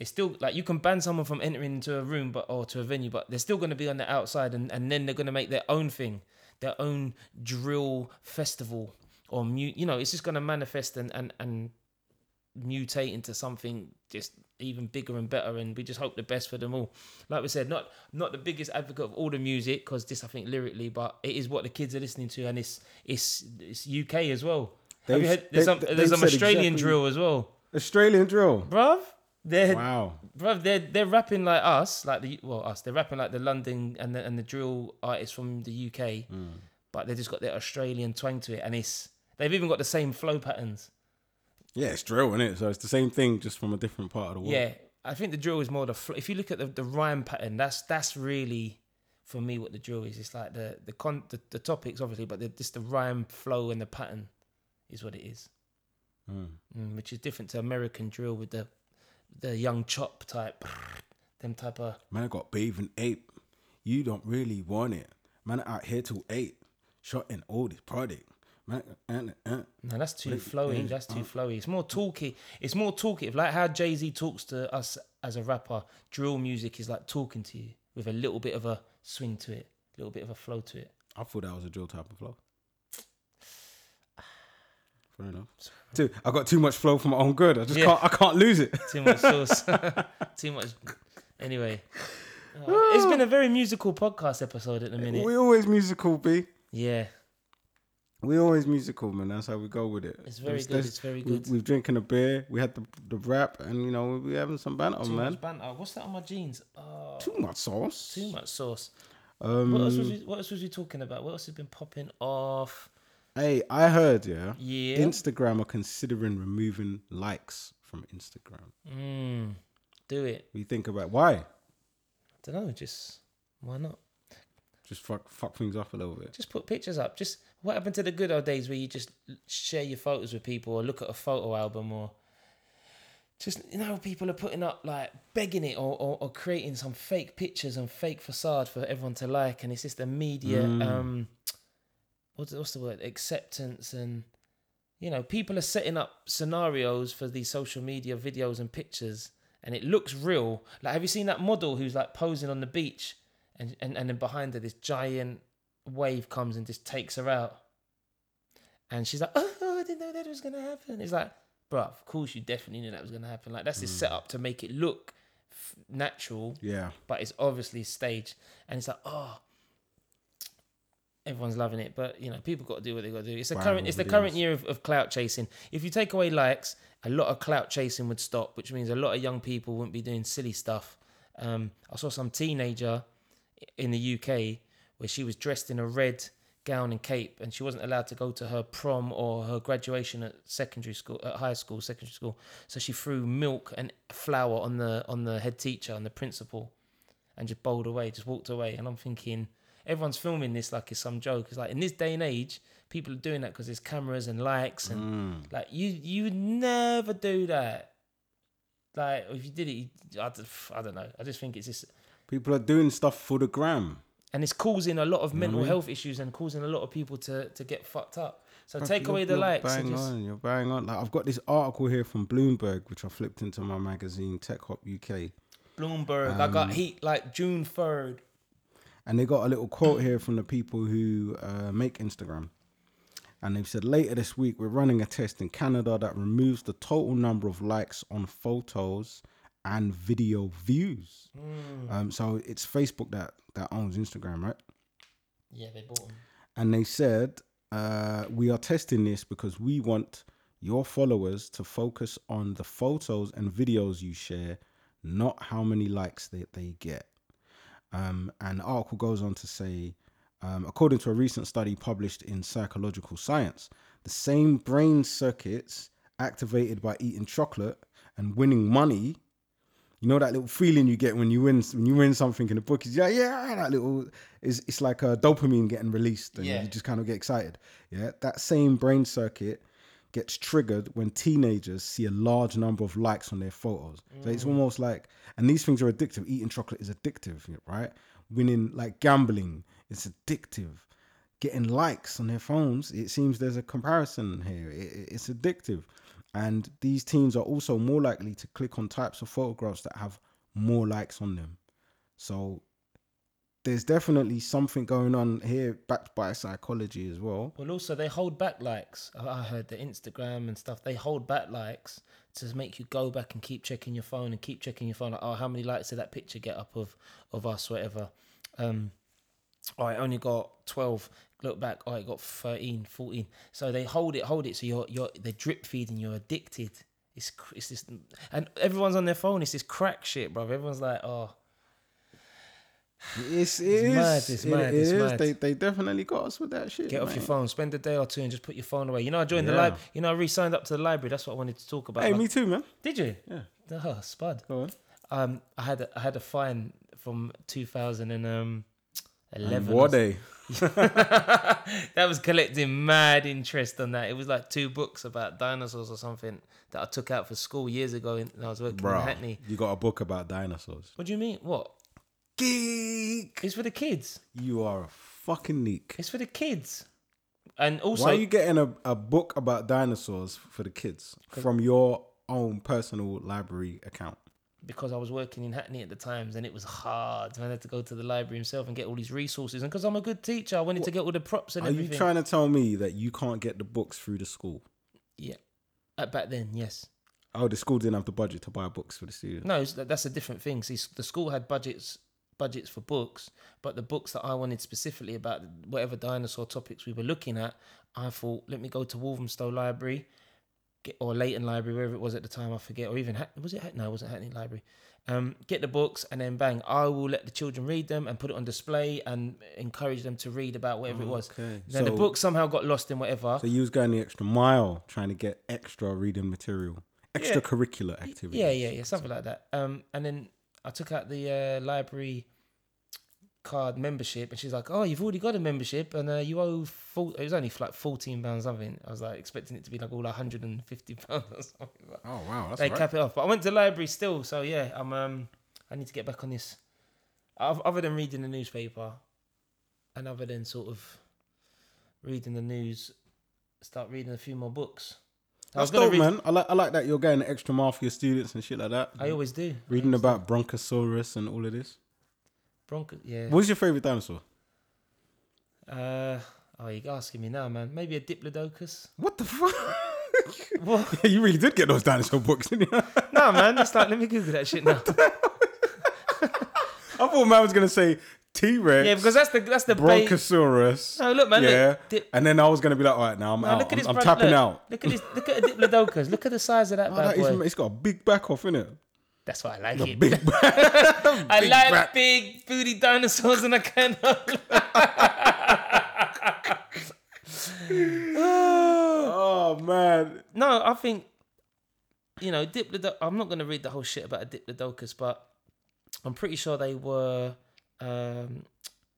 It's still like you can ban someone from entering into a room, but or to a venue, but they're still going to be on the outside, and, and then they're going to make their own thing, their own drill festival or mute. You know, it's just going to manifest and and and mutate into something just even bigger and better and we just hope the best for them all like we said not not the biggest advocate of all the music because this i think lyrically but it is what the kids are listening to and it's it's it's uk as well Have They've- you heard, there's they- some, there's some australian exactly- drill as well Australian drill. bruv they're Wow. bruv they're they're rapping like us like the well us they're rapping like the london and the, and the drill artists from the uk Hmm. but they just got their australian twang to it and it's they've even got the same flow patterns Yeah, it's drill, is it? So it's the same thing, just from a different part of the world. Yeah, I think the drill is more the. Fl- if you look at the, the rhyme pattern, that's that's really for me what the drill is. It's like the the con the, the topics obviously, but the, just the rhyme flow and the pattern is what it is, mm, which is different to American drill with the the young chop type, [laughs] them type of. Man, I got bathing ape. You don't really want it. Man, out here till eight, shotting all this product. No, that's too flowy. That's too flowy. It's more talky. It's more talkative. Like how Jay Z talks to us as a rapper. Drill music is like talking to you with a little bit of a swing to it, a little bit of a flow to it. I thought that was a drill type of flow. [sighs] Fair enough. Dude, I got too much flow for my own good. I just Yeah. can't. I can't lose it. Too much sauce. [laughs] [laughs] Too much. Anyway, it's been a very musical podcast episode at the minute. We always musical, b. Yeah, We always musical, man. That's how we go with it. it's very It's good. this- It's very We, good. we're drinking a beer. We had the the rap, and you know we're having some banter, Too man. much banter. What's that on my jeans? Oh, Too much sauce. too much sauce. Um, What else was we, What else was we talking about? What else has been popping off? Hey, I heard, yeah. Yeah. Instagram are considering removing likes from Instagram. Mm, do it. We think about why? I don't know. Just why not? Just fuck fuck things up a little bit. Just put pictures up. Just what happened to the good old days where you just share your photos with people or look at a photo album or just you know people are putting up like begging it or, or, or creating some fake pictures and fake facade for everyone to like and it's just the media um what's what's the word acceptance and you know people are setting up scenarios for these social media videos and pictures and it looks real like have you seen that model who's like posing on the beach and and, and then behind her this giant wave comes and just takes her out. And she's like oh i didn't know that was gonna happen. It's like bruh of course you definitely knew that was gonna happen. Like that's this set up to make it look f- natural Yeah. but it's obviously staged. And it's like oh everyone's loving it. But you know people got to do what they got to do. It's the current it's the current year of, of clout chasing. If you take away likes a lot of clout chasing would stop which means a lot of young people wouldn't be doing silly stuff. Um, i saw some teenager in the uk where she was dressed in a red gown and cape, and she wasn't allowed to go to her prom or her graduation at secondary school, at high school, secondary school. So she threw milk and flour on the on the head teacher and the principal, and just bowled away, just walked away. And I'm thinking, everyone's filming this like it's some joke. It's like in this day and age, people are doing that because there's cameras and likes and Mm. like you you would never do that. Like if you did it, you- I, I don't know. I just think it's just People are doing stuff for the gram. and it's causing a lot of I mental health issues and causing a lot of people to to get fucked up. So Bruv, take away the likes. Bang just, on, you're bang on. Like I've got this article here from Bloomberg, which I flipped into my magazine Tech Hop UK, Bloomberg, I Um, got heat like June third. and they got a little quote here from the people who uh, make Instagram. And they've said later this week we're running a test in Canada that removes the total number of likes on photos and video views. Hmm. Um, so it's Facebook that that owns Instagram, right? Yeah, they bought them. and they said uh, we are testing this because we want your followers to focus on the photos and videos you share not how many likes that they get um, and the article goes on to say um, according to a recent study published in psychological science the same brain circuits activated by eating chocolate and winning money you know that little feeling you get when you win when you win something in the book is yeah yeah that little is it's like a dopamine getting released and Yeah. you just kind of get excited. Yeah that same brain circuit gets triggered when teenagers see a large number of likes on their photos. So it's mm. almost like and these things are addictive. Eating chocolate is addictive right? Winning like gambling is addictive. Getting likes on their phones it seems there's a comparison here. It- it's addictive and these teams are also more likely to click on types of photographs that have more likes on them so there's definitely something going on here backed by psychology as well Well, also they hold back likes. I heard the Instagram and stuff. They hold back likes to make you go back and keep checking your phone and keep checking your phone. Like, oh, how many likes did that picture get up of of us, whatever. Um, oh, I only got twelve. Look back, oh, I got 13, 14. So they hold it, hold it. So you're you're they drip feeding. You're addicted. It's it's this, and everyone's on their phone. It's this crack shit, bro. Everyone's like, oh, [sighs] it's, it It's mad, it's it mad, it's is. mad. they they definitely got us with that shit get off your phone. Spend a day or two and just put your phone away. You know, I joined the Yeah. lib. You know, I re-signed up to the library. That's what I wanted to talk about. hey Like- me too man Did you? yeah Oh, spud. go on Um, I had a, I had a fine from 2011. and or what day [laughs] that was collecting mad interest on that. It was like two books about dinosaurs or something that I took out for school years ago when I was working in bro Hackney. you got a book about dinosaurs What do you mean? What? geek It's for the kids. you are a fucking neek It's for the kids. And also, Why are you getting a, a book about dinosaurs for the kids from your own personal library account? Because I was working in Hackney at the times and it was hard. I had to go to the library himself and get all these resources. And because I'm a good teacher, I wanted to get all the props and everything. Are everything. you trying to tell me that you can't get the books through the school? yeah. Uh, back then, yes. Oh, the school didn't have the budget to buy books for the students. No, that's a different thing. See, the school had budgets budgets for books, but the books that I wanted specifically about whatever dinosaur topics we were looking at, I thought, let me go to Walthamstow Library, get or Leyton Library, wherever it was at the time, I forget, or even was it no, it wasn't Hackney Library. Um, get the books and then bang, I will let the children read them and put it on display and encourage them to read about whatever it was. Okay. Then the book somehow got lost in whatever. So you was going the extra mile trying to get extra reading material, extracurricular activity. Yeah, yeah, yeah, something like that. Um, and then I took out the uh, library card membership, and she's like, "Oh, you've already got a membership, and uh, you owe full." It was only for like fourteen pounds something. I was like expecting it to be like all hundred and fifty [laughs] pounds or something. Like Oh wow, that's they right. cap it off, but I went to the library still, so yeah, I'm um, I need to get back on this. Other than reading the newspaper, and other than sort of reading the news, start reading a few more books. I was That's gonna dope, read. man. I like I like that you're going the extra mile for your students and shit like that. I always do. I Reading always do. about Bronchosaurus and all of this. Bronco, yeah. What's your favorite dinosaur? Uh, oh, you're asking me now, man. Maybe a Diplodocus. What the fuck? [laughs] What? [laughs] you really did get those dinosaur books, didn't you? [laughs] No, man. It's like let me Google that shit now. I thought man was gonna say T Rex. yeah, because that's the that's the bait. Bronchosaurus. No, look, man. yeah. Look, Dip- and then I was gonna be like, all right, now I'm no, out. look at I'm. I'm tapping look, out. Look at this. Look at a Diplodocus. Look at the size of that Oh, bad that is- boy. it's got a big back off, innit? That's why I like it. Big. [laughs] [laughs] I big like big booty dinosaurs, and I cannot. oh man. No, I think you know, Diplodocus. I'm not going to read the whole shit about a Diplodocus, but I'm pretty sure they were um,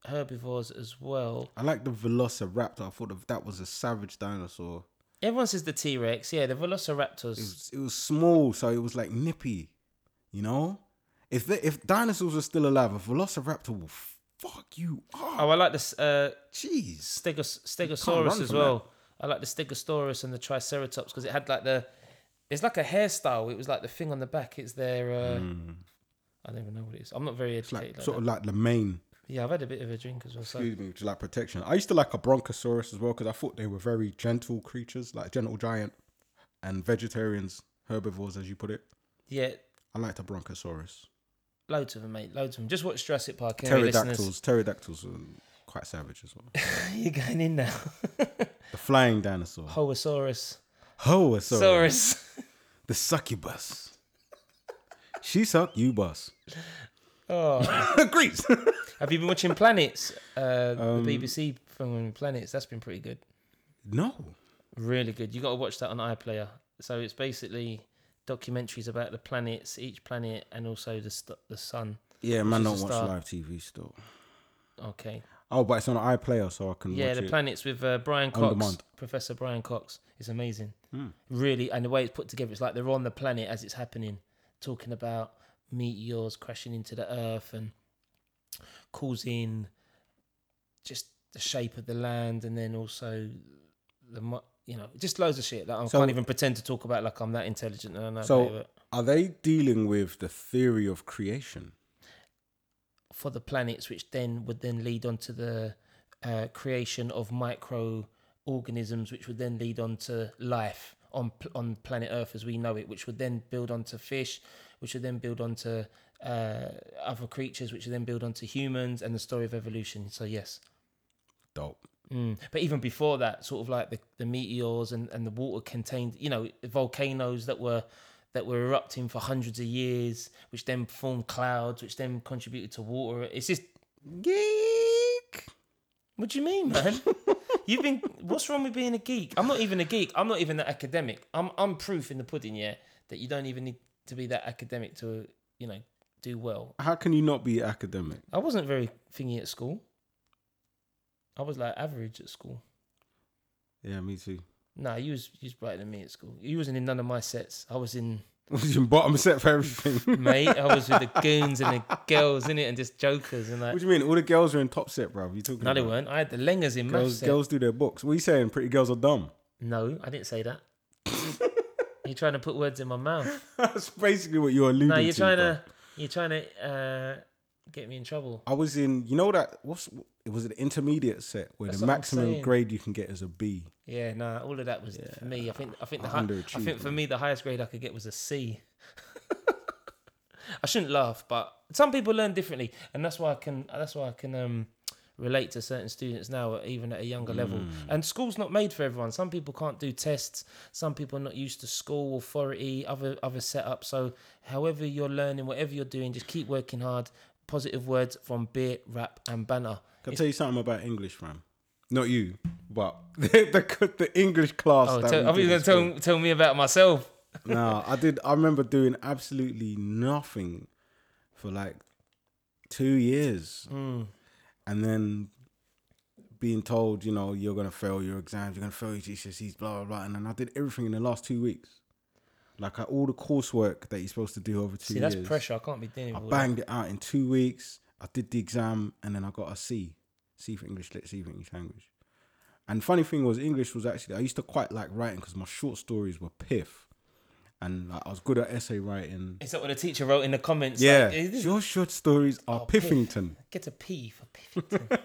herbivores as well. I like the Velociraptor. I thought of, that was a savage dinosaur. Everyone says the T Rex. Yeah, the Velociraptors. It was, it was small, so it was like nippy. You know, if the, if dinosaurs are still alive, a Velociraptor will fuck you up. Oh, I like this uh, Jeez. Stegos- Stegosaurus as well. I like the Stegosaurus and the Triceratops because it had like the. It's like a hairstyle. It was like the thing on the back. It's their. Uh, I don't even know what it is. I'm not very. It's like educated. like sort that. of like the main. Yeah, I've had a bit of a drink as well. So. Excuse me, which is like protection. I used to like a Bronchosaurus as well because I thought they were very gentle creatures, like gentle giant, and vegetarians, herbivores, as you put it. Yeah, I liked a Bronchosaurus. loads of them, mate. Loads of them. Just watch Jurassic Park. Pterodactyls, pterodactyls are quite savage as well. [laughs] You're going in now. [laughs] The flying dinosaur, Hoasaurus. Hoasaurus, Saurus. [laughs] the succubus. she suck, you bus. Oh, Greece. have you been watching Planets? Uh, Um, the BBC film on Planets. That's been pretty good. no. Really good. You got to watch that on iPlayer. So it's basically documentaries about the planets, each planet, and also the st- the sun. Yeah, man, don't watch start. live TV still. Okay. Oh, but it's on iPlayer, so I can Yeah, the planets with uh, Brian Cox. Professor Brian Cox, is amazing. Hmm. Really, and the way it's put together, it's like they're on the planet as it's happening, talking about meteors crashing into the Earth and causing just the shape of the land, and then also the you know just loads of shit that I So- can't even pretend to talk about like I'm that intelligent and I know So- it. Are they dealing with the theory of creation? for the planets, which then would then lead on to the uh, creation of microorganisms, which would then lead on to life on on planet Earth as we know it, which would then build onto fish, which would then build onto uh, other creatures, which would then build onto humans, and the story of evolution. So yes. Dope. Mm. But even before that, sort of like the, the meteors and, and the water contained, you know, volcanoes that were that were erupting for hundreds of years, which then formed clouds, which then contributed to water. It's just Geek. What do you mean, man? [laughs] You've been. What's wrong with being a geek? I'm not even a geek. I'm not even that academic. I'm. I'm proof in the pudding, yeah, that you don't even need to be that academic to, you know, do well. How can you not be academic? I wasn't very thingy at school. I was like average at school. Yeah, me too. Nah, you was you was brighter than me at school. You wasn't in none of my sets. I was in, [laughs] I Was in bottom set for everything. [laughs] mate. I was with the [laughs] goons and the girls in it, and just jokers and like. what do you mean? All the girls are in top set, bro. You talking? No, they weren't. I had the lengers in. Girls, set. girls do their books. What are you saying? Pretty girls are dumb. No, I didn't say that. you're trying to put words in my mouth. That's basically what you're alluding to. No, you're trying bro. to you're trying to uh, get me in trouble. I was in. You know that? What's it was an intermediate set where That's the what I'm maximum saying. grade you can get is a B. Yeah, nah, all of that was for me. I think I think the hi- I think for me the highest grade I could get was a C. [laughs] I shouldn't laugh, but some people learn differently, and that's why I can that's why I can um relate to certain students now, even at a younger level. Mm. And school's not made for everyone. Some people can't do tests. Some people are not used to school authority, other other setups. So, however you're learning, whatever you're doing, just keep working hard. Positive words from beer, rap, and banter. Can I tell you something about English, fam? Not you, but [laughs] the the, the English class. Oh, that tell, we I thought you did were in gonna school. tell, tell me about myself. [laughs] no, I did. I remember doing absolutely nothing for like two years, Mm. and then being told, you know, you're gonna fail your exams, you're gonna fail your GCSEs, blah blah blah. And then I did everything in the last two weeks, like I, all the coursework that you're supposed to do over two See, years. that's pressure. I can't be dealing I with that. banged it out in two weeks. I did the exam, and then I got a C, C for English lit, C for English language. And funny thing was, English was actually I used to quite like writing because my short stories were piff, and like, I was good at essay writing. Is that what the teacher wrote in the comments? Yeah, Like, your short stories are Oh, piff. Get a P for [laughs] Piffington.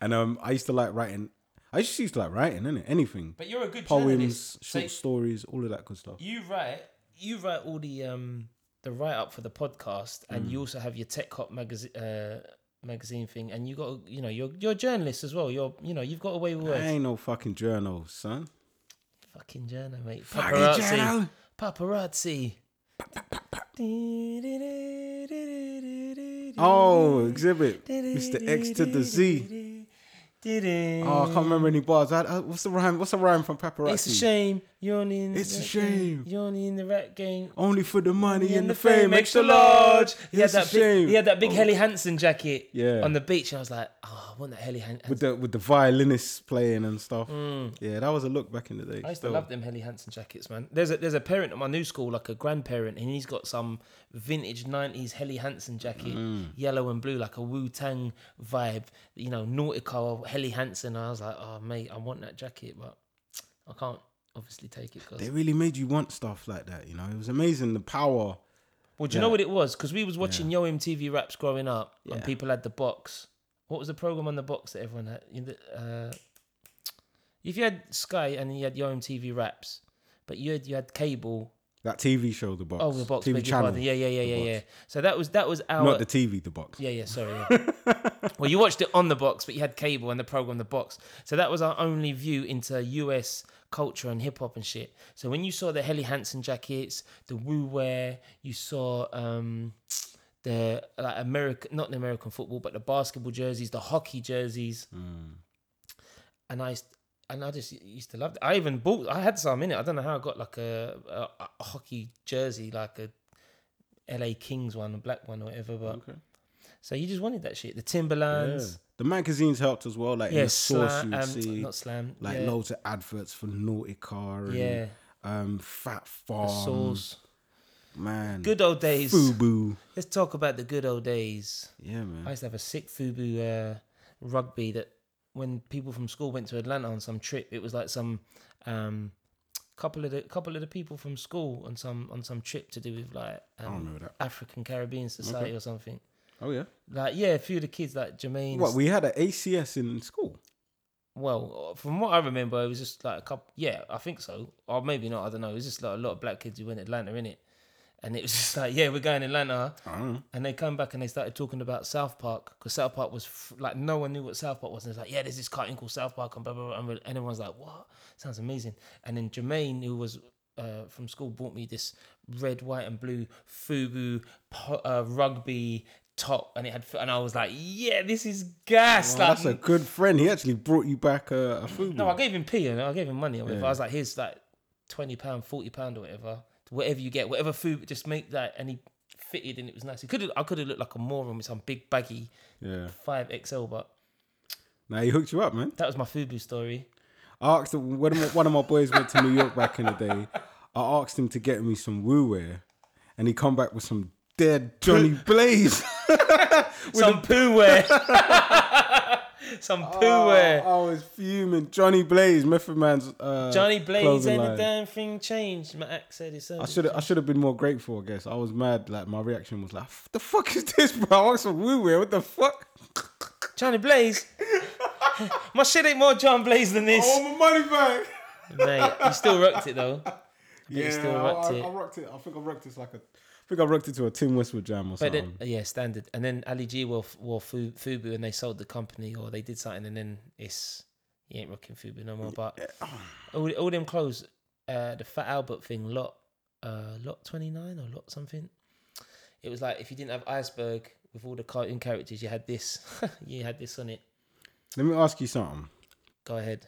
and um, I used to like writing. I just used to like writing, innit? Anything, but you're a good poems, journalist. short So stories, all of that good stuff. you write, you write all the um the write up for the podcast, and Mm. you also have your Tech Cop magazine uh, magazine thing, and you got you know you're you're a journalist as well. You're you know you've got away with words. I ain't no fucking journal, son. Fucking journal, mate. Fucking Paparazzi. journal. Paparazzi. Oh, exhibit, Mr. X to the Z. Oh, I can't remember any bars. I, I, what's the rhyme? What's the rhyme from Paparazzi? It's a shame you're only in. It's a shame. Game. You're only in the rap game. Only for the money and In the fame, extra large. He had It's a that shame. big. He had that big Helly Hansen jacket. Yeah. On the beach, I was like, oh, I want that Helly Hansen. with the with the violinists playing and stuff. Yeah, that was a look back in the day. Mm. I used to still. love them Helly Hansen jackets, man. There's a there's a parent at my new school, like a grandparent, and he's got some vintage '90s Helly Hansen jacket, Mm. yellow and blue, like a Wu Tang vibe. You know, nautical Helly Hansen. I was like, oh mate, I want that jacket, but I can't obviously take it because. They really made you want stuff like that. You know, it was amazing the power. Well, do you know what it was? Because we was watching Yo MTV Raps growing up, and Yeah. people had the box. What was the program on the box that everyone had? You know, Uh, if you had Sky and you had Yo MTV Raps, but you had you had cable. That TV show, the box. Oh, the box. TV channel. pardon. Yeah, yeah, yeah, yeah, box. yeah. So that was that was our. Not the TV, the box. yeah, yeah. Sorry. Yeah. [laughs] well, you watched it on the box, but you had cable and the program the box. So that was our only view into US culture and hip hop and shit. So when you saw the Helly Hansen jackets, the Wu wear, you saw um the like American, not the American football, but the basketball jerseys, the hockey jerseys, and I. And I just used to love it. I even bought. I had some in it. I don't know how I got like a, a, a hockey jersey, like a LA Kings one, a black one or whatever. But Okay. So you just wanted that shit. The Yeah. Timberlands. The magazines helped as well. Like in the source, slam, you would um, see not slam. like yeah. loads of adverts for Nautica and Yeah, um, Fat the Farm. sauce. Man. Good old days. Fubu. Let's talk about the good old days. Yeah, man. I used to have a sick Fubu uh, rugby that when people from school went to Atlanta on some trip, it was like some um, couple of the couple of the people from school on some on some trip to do with like um. African Caribbean Society or something. Oh yeah. Like yeah, a few of the kids like Jermaine. What we had an ACS in school. Well, from what I remember, it was just like a couple. Yeah, I think so, or maybe not. I don't know. It was just like a lot of black kids who went to Atlanta in it, and it was [laughs] just like, yeah, we're going to Atlanta, I don't know. and they come back and they started talking about South Park because South Park was f- like no one knew what South Park was, and it's like, yeah, there's this cartoon called South Park, and blah blah blah, and everyone's like, what? Sounds amazing. And then Jermaine, who was uh, from school, bought me this red, white, and blue FUBU po- uh, rugby top, and it had, and I was like, yeah, this is gas. Wow, like, that's a good friend. He actually brought you back a, a food. no, I gave him P and I gave him money. or whatever. Yeah. I was like, here's like twenty pound, forty pound, or whatever. Whatever you get, whatever food, just make that. And he fitted, and it was nice. He could have, I could have looked like a moron with some big baggy Yeah. five XL, but Now he hooked you up, man. that was my Fubu story. I asked him, when one of my boys went to New York back in the day. I asked him to get me some Wu wear, and he come back with some dead Johnny [laughs] Blaze. [laughs] Some poo [laughs] wear. [laughs] some poo Oh, wear. I was fuming. Johnny Blaze, Method Man's uh, Johnny Blaze and the damn thing changed. My act said it's. I should I should have been more grateful. I guess I was mad. Like my reaction was like, "The fuck is this, bro? I asked for Wu wear. What the fuck? Johnny Blaze. my shit ain't more John Blaze than this. I want my money back." Mate, you still rocked it though. Yeah, still I, rocked I, it. I rocked it. I think I rocked this like a. I think I rocked into a Tim Westwood jam or But something. then, yeah, standard. And then Ali G wore, wore Fubu and they sold the company or they did something and then it's, he ain't rocking Fubu no more. But all, all them clothes, uh, the Fat Albert thing, lot, uh, lot 29 or lot something. It was like if you didn't have Iceberg with all the cartoon characters, you had this. [laughs] you had this on it. Let me ask you something. Go ahead.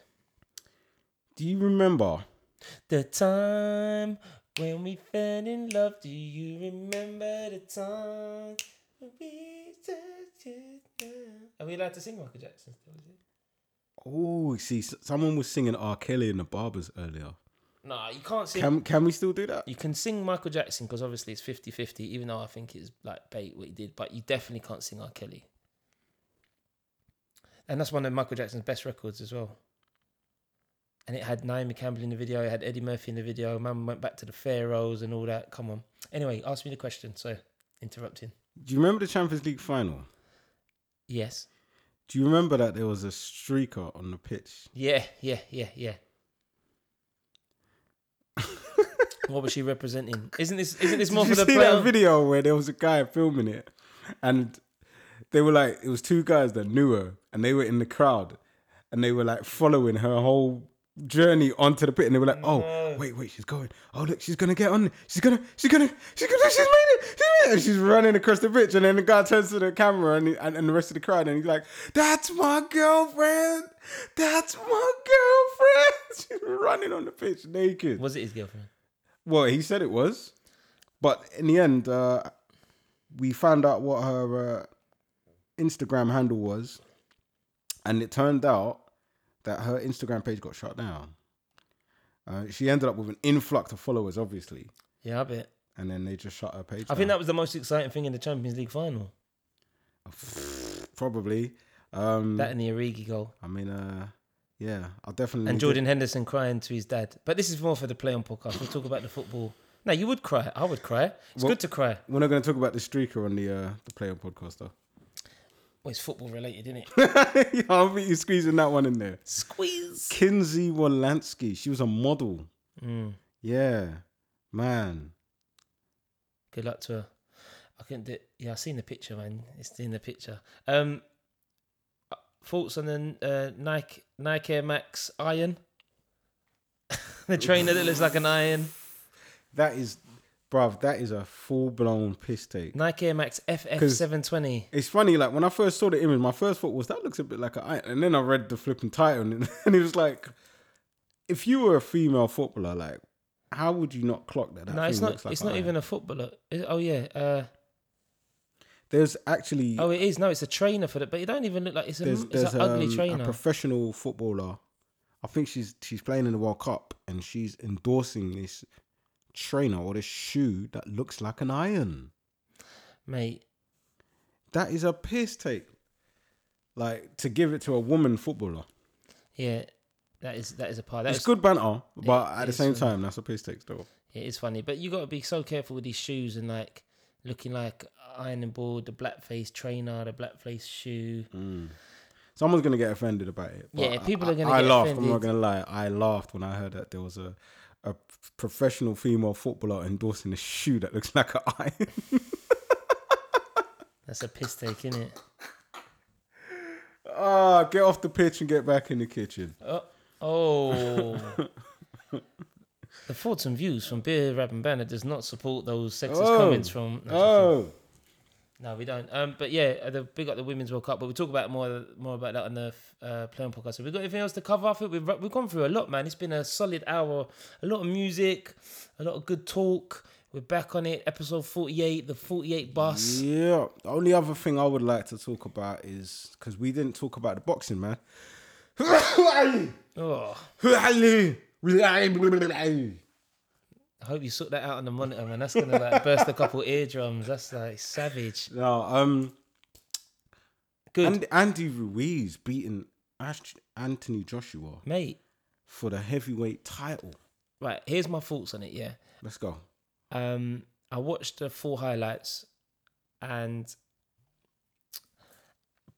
Do you remember? The time when we fell in love, do you remember the time we touched it down? Are we allowed to sing Michael Jackson still? Is it? Oh, see, someone was singing R. Kelly in the Barbers earlier. Nah, you can't sing. Can can we still do that? you can sing Michael Jackson because obviously it's 50 50, even though I think it's like bait what he did, but you definitely can't sing R. Kelly. And that's one of Michael Jackson's best records as well. And it had Naomi Campbell in the video, it had Eddie Murphy in the video, Mum went back to the Pharaohs and all that. Come on. Anyway, ask me the question. So, interrupting. Do you remember the Champions League final? Yes. Do you remember that there was a streaker on the pitch? Yeah, yeah, yeah, yeah. [laughs] what was she representing? Isn't this isn't this more Did for you the see player? that video where there was a guy filming it, and they were like, it was two guys that knew her, and they were in the crowd, and they were like following her whole journey onto the pit, and they were like, "Oh, No. wait, wait, she's going. Oh, look, she's gonna get on. She's gonna, she's gonna, she's gonna, she's made it. She's made it." And she's running across the pitch, and then the guy turns to the camera and, and and the rest of the crowd, and he's like, "That's my girlfriend. That's my girlfriend." [laughs] She's running on the pitch naked. Was it his girlfriend? Well, he said it was, but in the end, uh, we found out what her uh, Instagram handle was, and it turned out that her Instagram page got shut down. Uh, she ended up with an influx of followers, obviously, Yeah, I bet. and then they just shut her page. I think that was the most exciting thing in the Champions League final. [sighs] probably. Um, That and the Origi goal. I mean, uh, yeah, I'll definitely. And Jordan Henderson crying to his dad. But this is more for the play on podcast. We'll talk about the football. No, you would cry. I would cry. It's Well- good to cry. We're not going to talk about the streaker on the uh, the Play On podcast, though. Well, it's football related, isn't it? [laughs] yeah, I think you're squeezing that one in there. Squeeze. Kinsey Wolanski. She was a model. Mm, Yeah, man. good luck to her. I couldn't do Yeah, I seen the picture, man. It's in the picture. Um, uh, thoughts on the uh, Nike Nike Air Max Iron? [laughs] the trainer that looks like an iron. That is, bruv, that is a full blown piss take. Nike Air Max FF 'Cause- seven twenty. It's funny, like when I first saw the image, my first thought was that looks a bit like a, and then I read the flipping title, and, [laughs] and it was like, if you were a female footballer, like, how would you not clock that? that No, it's not. like it's not iron? even a footballer. Is- oh yeah. Uh, There's actually oh, it is. No, it's a trainer for that. But it don't even look like it's a. there's it's there's an ugly um, a trainer. professional footballer. I think she's she's playing in the World Cup, and she's endorsing this trainer or this shoe that looks like an iron. Mate, That is a piss take. Like to give it to a woman footballer. yeah, that is that is a part. That it's is, good banter, but it at the same funny. time, that's a piss take still. It is funny, but you got to be so careful with these shoes and like looking like ironing board, the blackface trainer, the blackface shoe. Mm. Someone's gonna get offended about it. Yeah, people I- are gonna I, get laughed. I'm not gonna lie. I laughed when I heard that there was a a professional female footballer endorsing a shoe that looks like an iron. That's a piss take, isn't it? Ah, get off the pitch and get back in the kitchen. Oh, oh. the thoughts and views from Beer Rap and Banter does not support those sexist Oh. comments from. No, Oh, No, we don't. Um, but yeah, the big up the women's World Cup. But we'll talk about more more about that on the uh, Play On podcast. Have we got anything else to cover? I think we've we've gone through a lot, man. It's been a solid hour. A lot of music, a lot of good talk. We're back on it. Episode forty eight, the forty eight bus. yeah. The only other thing I would like to talk about is because we didn't talk about the boxing, man. [laughs] Who ali! Oh, I hope you sort that out on the monitor, man. That's gonna like burst a couple eardrums. That's like savage. no, um, Good, and Andy Ruiz beating Ash- Anthony Joshua mate. for the heavyweight title. Right, here's my thoughts on it. Yeah. Let's go. um, I watched the full highlights, and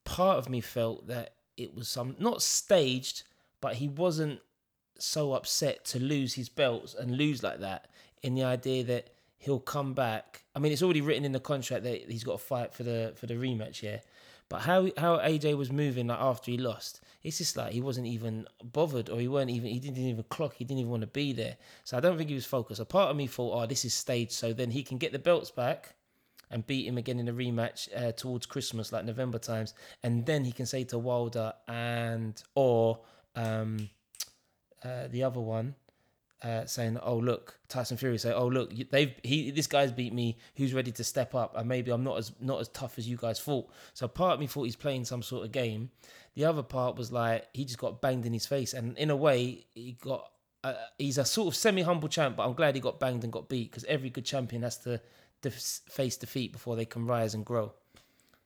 part of me felt that it was some not staged, but he wasn't so upset to lose his belts and lose like that. In the idea that he'll come back. I mean, it's already written in the contract that he's got to fight for the for the rematch. Yeah. But how how AJ was moving like after he lost, it's just like he wasn't even bothered, or he weren't even he didn't even clock, he didn't even want to be there. So I don't think he was focused. A part of me thought, oh, this is staged, so then he can get the belts back and beat him again in a rematch uh, towards Christmas, like November times, and then he can say to Wilder and or um, uh, the other one. Uh, saying, "Oh look, Tyson Fury say, oh look, they've he this guy's beat me. Who's ready to step up? And maybe I'm not as not as tough as you guys thought." So part of me thought he's playing some sort of game. The other part was like he just got banged in his face, and in a way, he got. Uh, he's a sort of semi humble champ, but I'm glad he got banged and got beat because every good champion has to def- face defeat before they can rise and grow.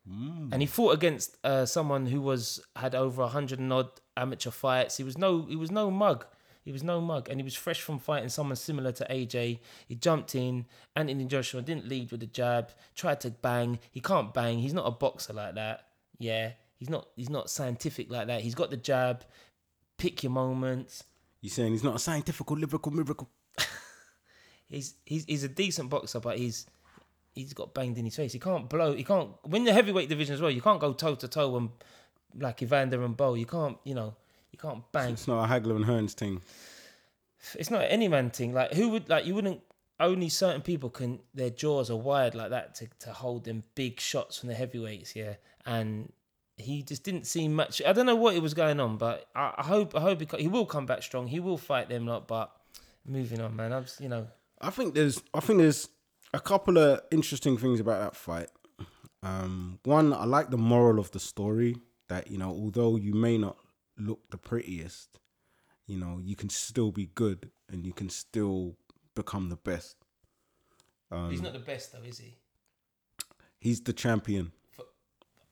And he fought against uh, someone who was had over a hundred and odd amateur fights. He was no he was no mug. He was no mug, and he was fresh from fighting someone similar to AJ. He jumped in. Anthony Joshua didn't lead with the jab. Tried to bang. He can't bang. He's not a boxer like that. Yeah, he's not. He's not scientific like that. He's got the jab. Pick your moments. You saying he's not a scientific lyrical miracle? [laughs] He's he's he's a decent boxer, but he's he's got banged in his face. He can't blow. He can't win the heavyweight division as well. You can't go toe to toe and like Evander and Bowe. You can't. You know. You can't bang. It's not a Hagler and Hearns thing. It's not any man thing. Like who would like you wouldn't. Only certain people can. Their jaws are wired like that to to hold them big shots from the heavyweights. Yeah, and he just didn't seem much. I don't know what it was going on, but I, I hope I hope he, he will come back strong. He will fight them lot. But moving on, man. I'm you know I think there's I think there's a couple of interesting things about that fight. Um, one, I like the moral of the story that you know, although you may not look the prettiest, you know, you can still be good and you can still become the best. Um, he's not the best though, is he? He's the champion.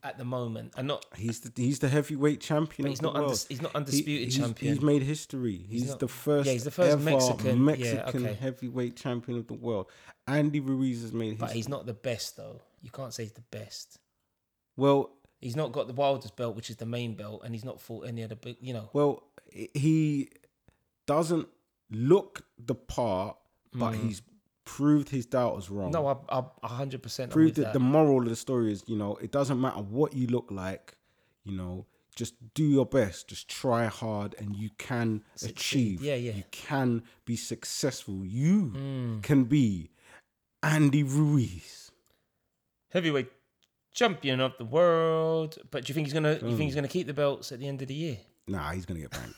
At the moment, and not. He's the he's the heavyweight champion. He's not. Undis, he's not He- undisputed he's, champion. He's made history. He's, not- the first. yeah, he's the first ever Mexican- yeah, okay. heavyweight champion of the world. Andy Ruiz has made but he's not the best though. You can't say he's the best. Well, He's not got the Wilder's belt, which is the main belt, and he's not fought any other big. You know, Well, he doesn't look the part, but mm. he's proved his doubters wrong. Mm. no, I, I, a hundred percent. proved that that. the moral of the story is, you know, it doesn't matter what you look like, you know, just do your best, just try hard, and you can achieve. Yeah, yeah. You can be successful. You Mm. can be Andy Ruiz. heavyweight champion of the world. But do you think he's gonna? You think he's gonna keep the belts at the end of the year? Nah, he's gonna get banged.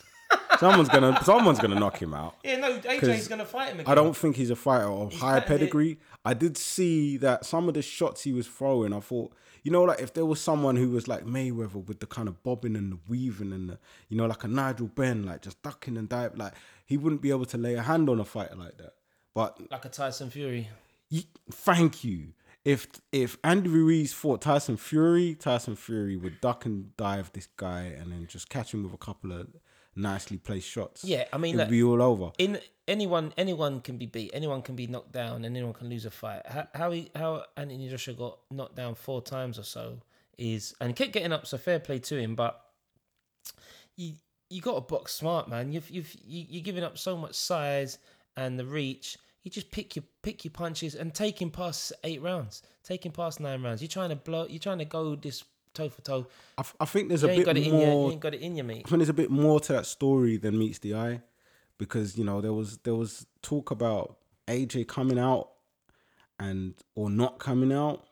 Someone's gonna, someone's gonna knock him out. Yeah, no. AJ's gonna fight him again. I don't think he's a fighter of high fighting it- pedigree. I did see that some of the shots he was throwing, I thought, you know, like if there was someone who was like Mayweather with the kind of bobbing and the weaving and the, you know, like a Nigel Benn, like just ducking and diving, like he wouldn't be able to lay a hand on a fighter like that. But like a Tyson Fury. thank you. If if Andy Ruiz fought Tyson Fury, Tyson Fury would duck and dive this guy and then just catch him with a couple of nicely placed shots. Yeah, I mean, it'd look, be all over. in anyone anyone can be beat anyone can be knocked down and anyone can lose a fight how how, he, how anthony joshua got knocked down four times or so is and he kept getting up so fair play to him but you you got to box smart man you've you've you, you're giving up so much size and the reach you just pick your pick your punches and take him past eight rounds take him past nine rounds you're trying to blow you're trying to go this toe for toe. I, think there's you a ain't bit got it in you you ain't got it in you mate I think there's a bit more to that story than meets the eye, because you know there was there was talk about AJ coming out and or not coming out,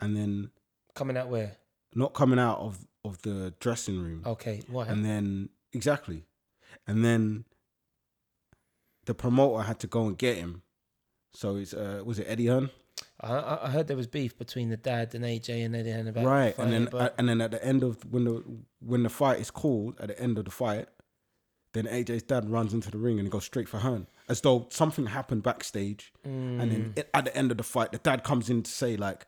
and then coming out where? Not coming out of of the dressing room, okay what and then exactly, and then the promoter had to go and get him. So it's uh was it Eddie Hearn? I, I heard there was beef between the dad and AJ and Eddie Hearn about right fighting, and then and then at the end of when the when the fight is called at the end of the fight then AJ's dad runs into the ring and he goes straight for Hearn as though something happened backstage and then Mm. at the end of the fight the dad comes in to say like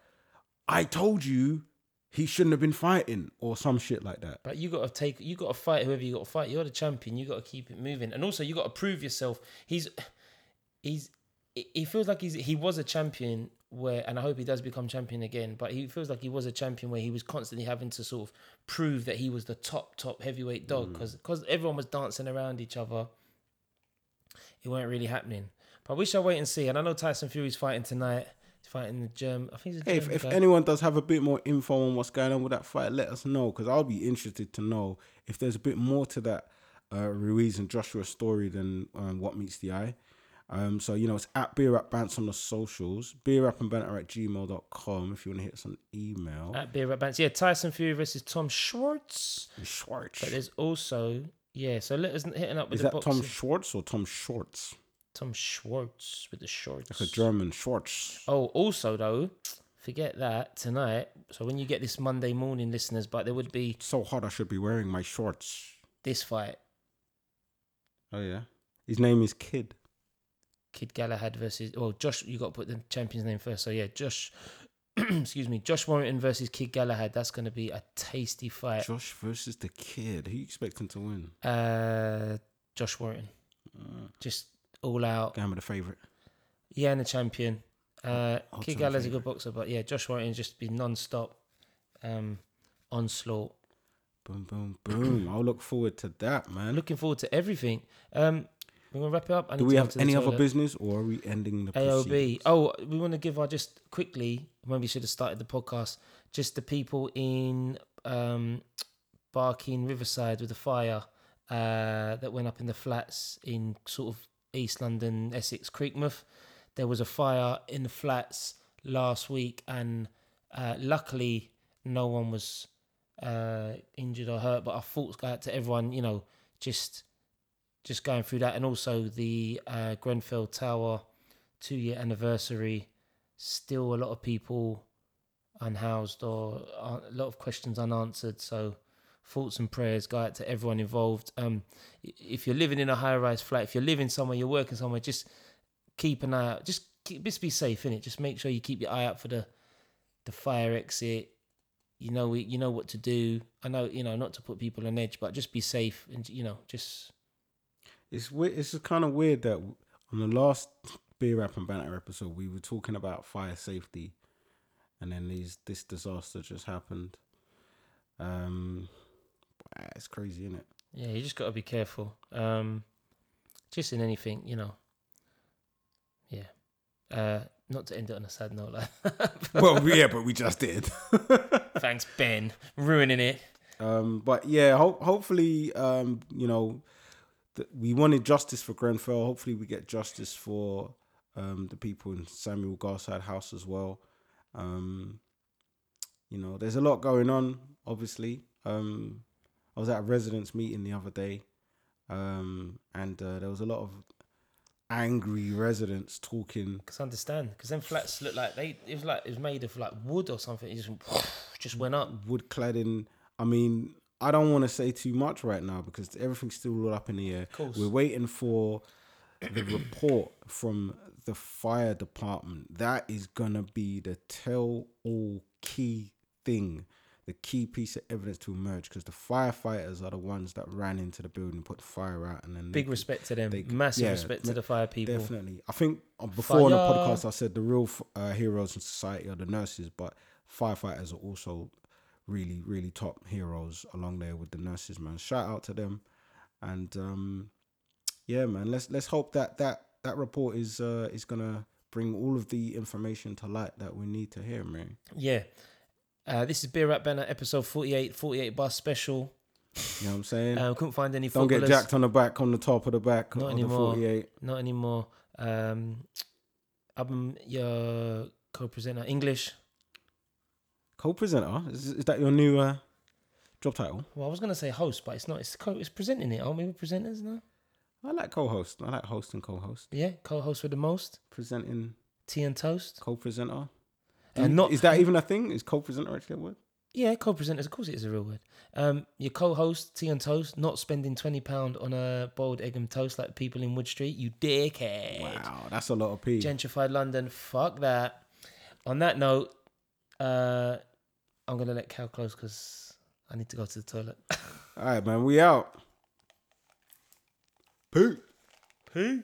I told you he shouldn't have been fighting or some shit like that but you got to take you got to fight whoever you got to fight. You're the champion. You got to keep it moving, and also you got to prove yourself. He's he's he feels like he's he was a champion where, and I hope he does become champion again. But he feels like he was a champion where he was constantly having to sort of prove that he was the top top heavyweight dog because because everyone was dancing around each other. It weren't really happening. But we shall wait and see. And I know Tyson Fury's fighting tonight. He's fighting the German. I think he's a hey if, if anyone does have a bit more info on what's going on with that fight let us know because I'll be interested to know if there's a bit more to that uh, Ruiz and Joshua story than um, what meets the eye Um, so, you know, it's at Beer Rap Bants on the socials, beer rap and banter at gmail.com if you want to hit us on email. At Beer Rap Bants. Yeah, Tyson Fury versus Tom Schwartz. Schwartz. But there's also yeah. So let us hitting up with Is the that Tom. Schwartz or Tom Shorts? Tom Schwartz with the shorts. Like a German Schwartz. Oh, also though, forget that tonight. So when you get this Monday morning, listeners, but there would be So hot I should be wearing my shorts. this fight: Oh, yeah. His name is Kid. Kid Galahad versus. Well, Josh. You got to put the champion's name first. So yeah, Josh. [clears throat] excuse me, Josh Warrington versus Kid Galahad. That's going to be a tasty fight. Josh versus the Kid. Who you expecting to win? Uh, Josh Warrington, Uh, just all out. Gamma the favorite. Yeah, and the champion. Uh, I'll Kid Galahad's a good boxer, but yeah, Josh Warrington just be non-stop um, onslaught. Boom, boom, boom. [clears throat] I'll look forward to that, man. Looking forward to everything. Um, we're gonna wrap it up. Do we have any other business or are we ending the AOB. Oh, we want to give our just quickly. When we should have started the podcast, just the people in um, Barking Riverside with the fire. uh, that went up in the flats in sort of East London, Essex, Creekmouth. There was a fire in the flats last week, and uh, luckily no one was uh, injured or hurt. But our thoughts go out to everyone, you know, just just going through that, and also the uh, Grenfell Tower two year anniversary. Still, a lot of people unhoused or uh, a lot of questions unanswered. So, thoughts and prayers go out to everyone involved. Um, if you're living in a high rise flat, if you're living somewhere, you're working somewhere, just keep an eye out. Just keep, just be safe in it. Just make sure you keep your eye out for the the fire exit. You know, you know what to do. I know, you know, not to put people on edge, but just be safe and you know, just It's weird. It's kind of weird that on the last beer rap and banter episode we were talking about fire safety, and then these this disaster just happened. Um, ah, it's crazy, isn't it? yeah, you just got to be careful. Um, just in anything, you know. Yeah. Uh, not to end it on a sad note, like [laughs] well, yeah, but we just did. [laughs] thanks Ben, ruining it. Um, but yeah, ho- hopefully, um, you know, we wanted justice for Grenfell. Hopefully, we get justice for um, the people in Samuel Garside House as well. Um, you know, there's a lot going on. Obviously, um, I was at a residents meeting the other day, um, and uh, there was a lot of angry residents talking. Cause I understand, cause then flats look like they it was like it was made of like wood or something. It just [sighs] just went up. wood cladding. I mean, I don't want to say too much right now because everything's still all up in the air. course. We're waiting for the report from the fire department. That is gonna be the tell all key thing, the key piece of evidence to emerge because the firefighters are the ones that ran into the building, put the fire out, and then Big they- respect to them. they- Massive yeah, respect to the fire people. Definitely. I think uh, before on the podcast, I said the real uh, heroes in society are the nurses, but firefighters are also really, really top heroes along there with the nurses, man. Shout out to them. And um, yeah, man, let's let's hope that that that report is uh, is gonna bring all of the information to light that we need to hear, man. Yeah. Uh, this is Beer Rap Banter episode 48, 48 bus special. You know what I'm saying? Um, couldn't find any Don't get jacked on the back, on the top of the back Not anymore. the 48. Not anymore. Um, album, your co-presenter, English. Co-presenter, is, is that your new uh, job title? Well, I was gonna say host, but it's not. It's co. It's presenting it. Aren't we presenters now? I like co-host. I like host and co-host. Yeah, co-host with the most. Presenting Tea and toast. co-presenter. And not is that even a thing? Is co-presenter actually a word? Yeah, co-presenters. Of course, it is a real word. Um, your co-host, tea and toast, not spending twenty pound on a boiled egg and toast like people in Wood Street. You dickhead. Wow, that's a lot of P. Gentrified London. Fuck that. On that note, uh, I'm gonna let Cal close because I need to go to the toilet. [laughs] All right, man, we out. Peace. Peace.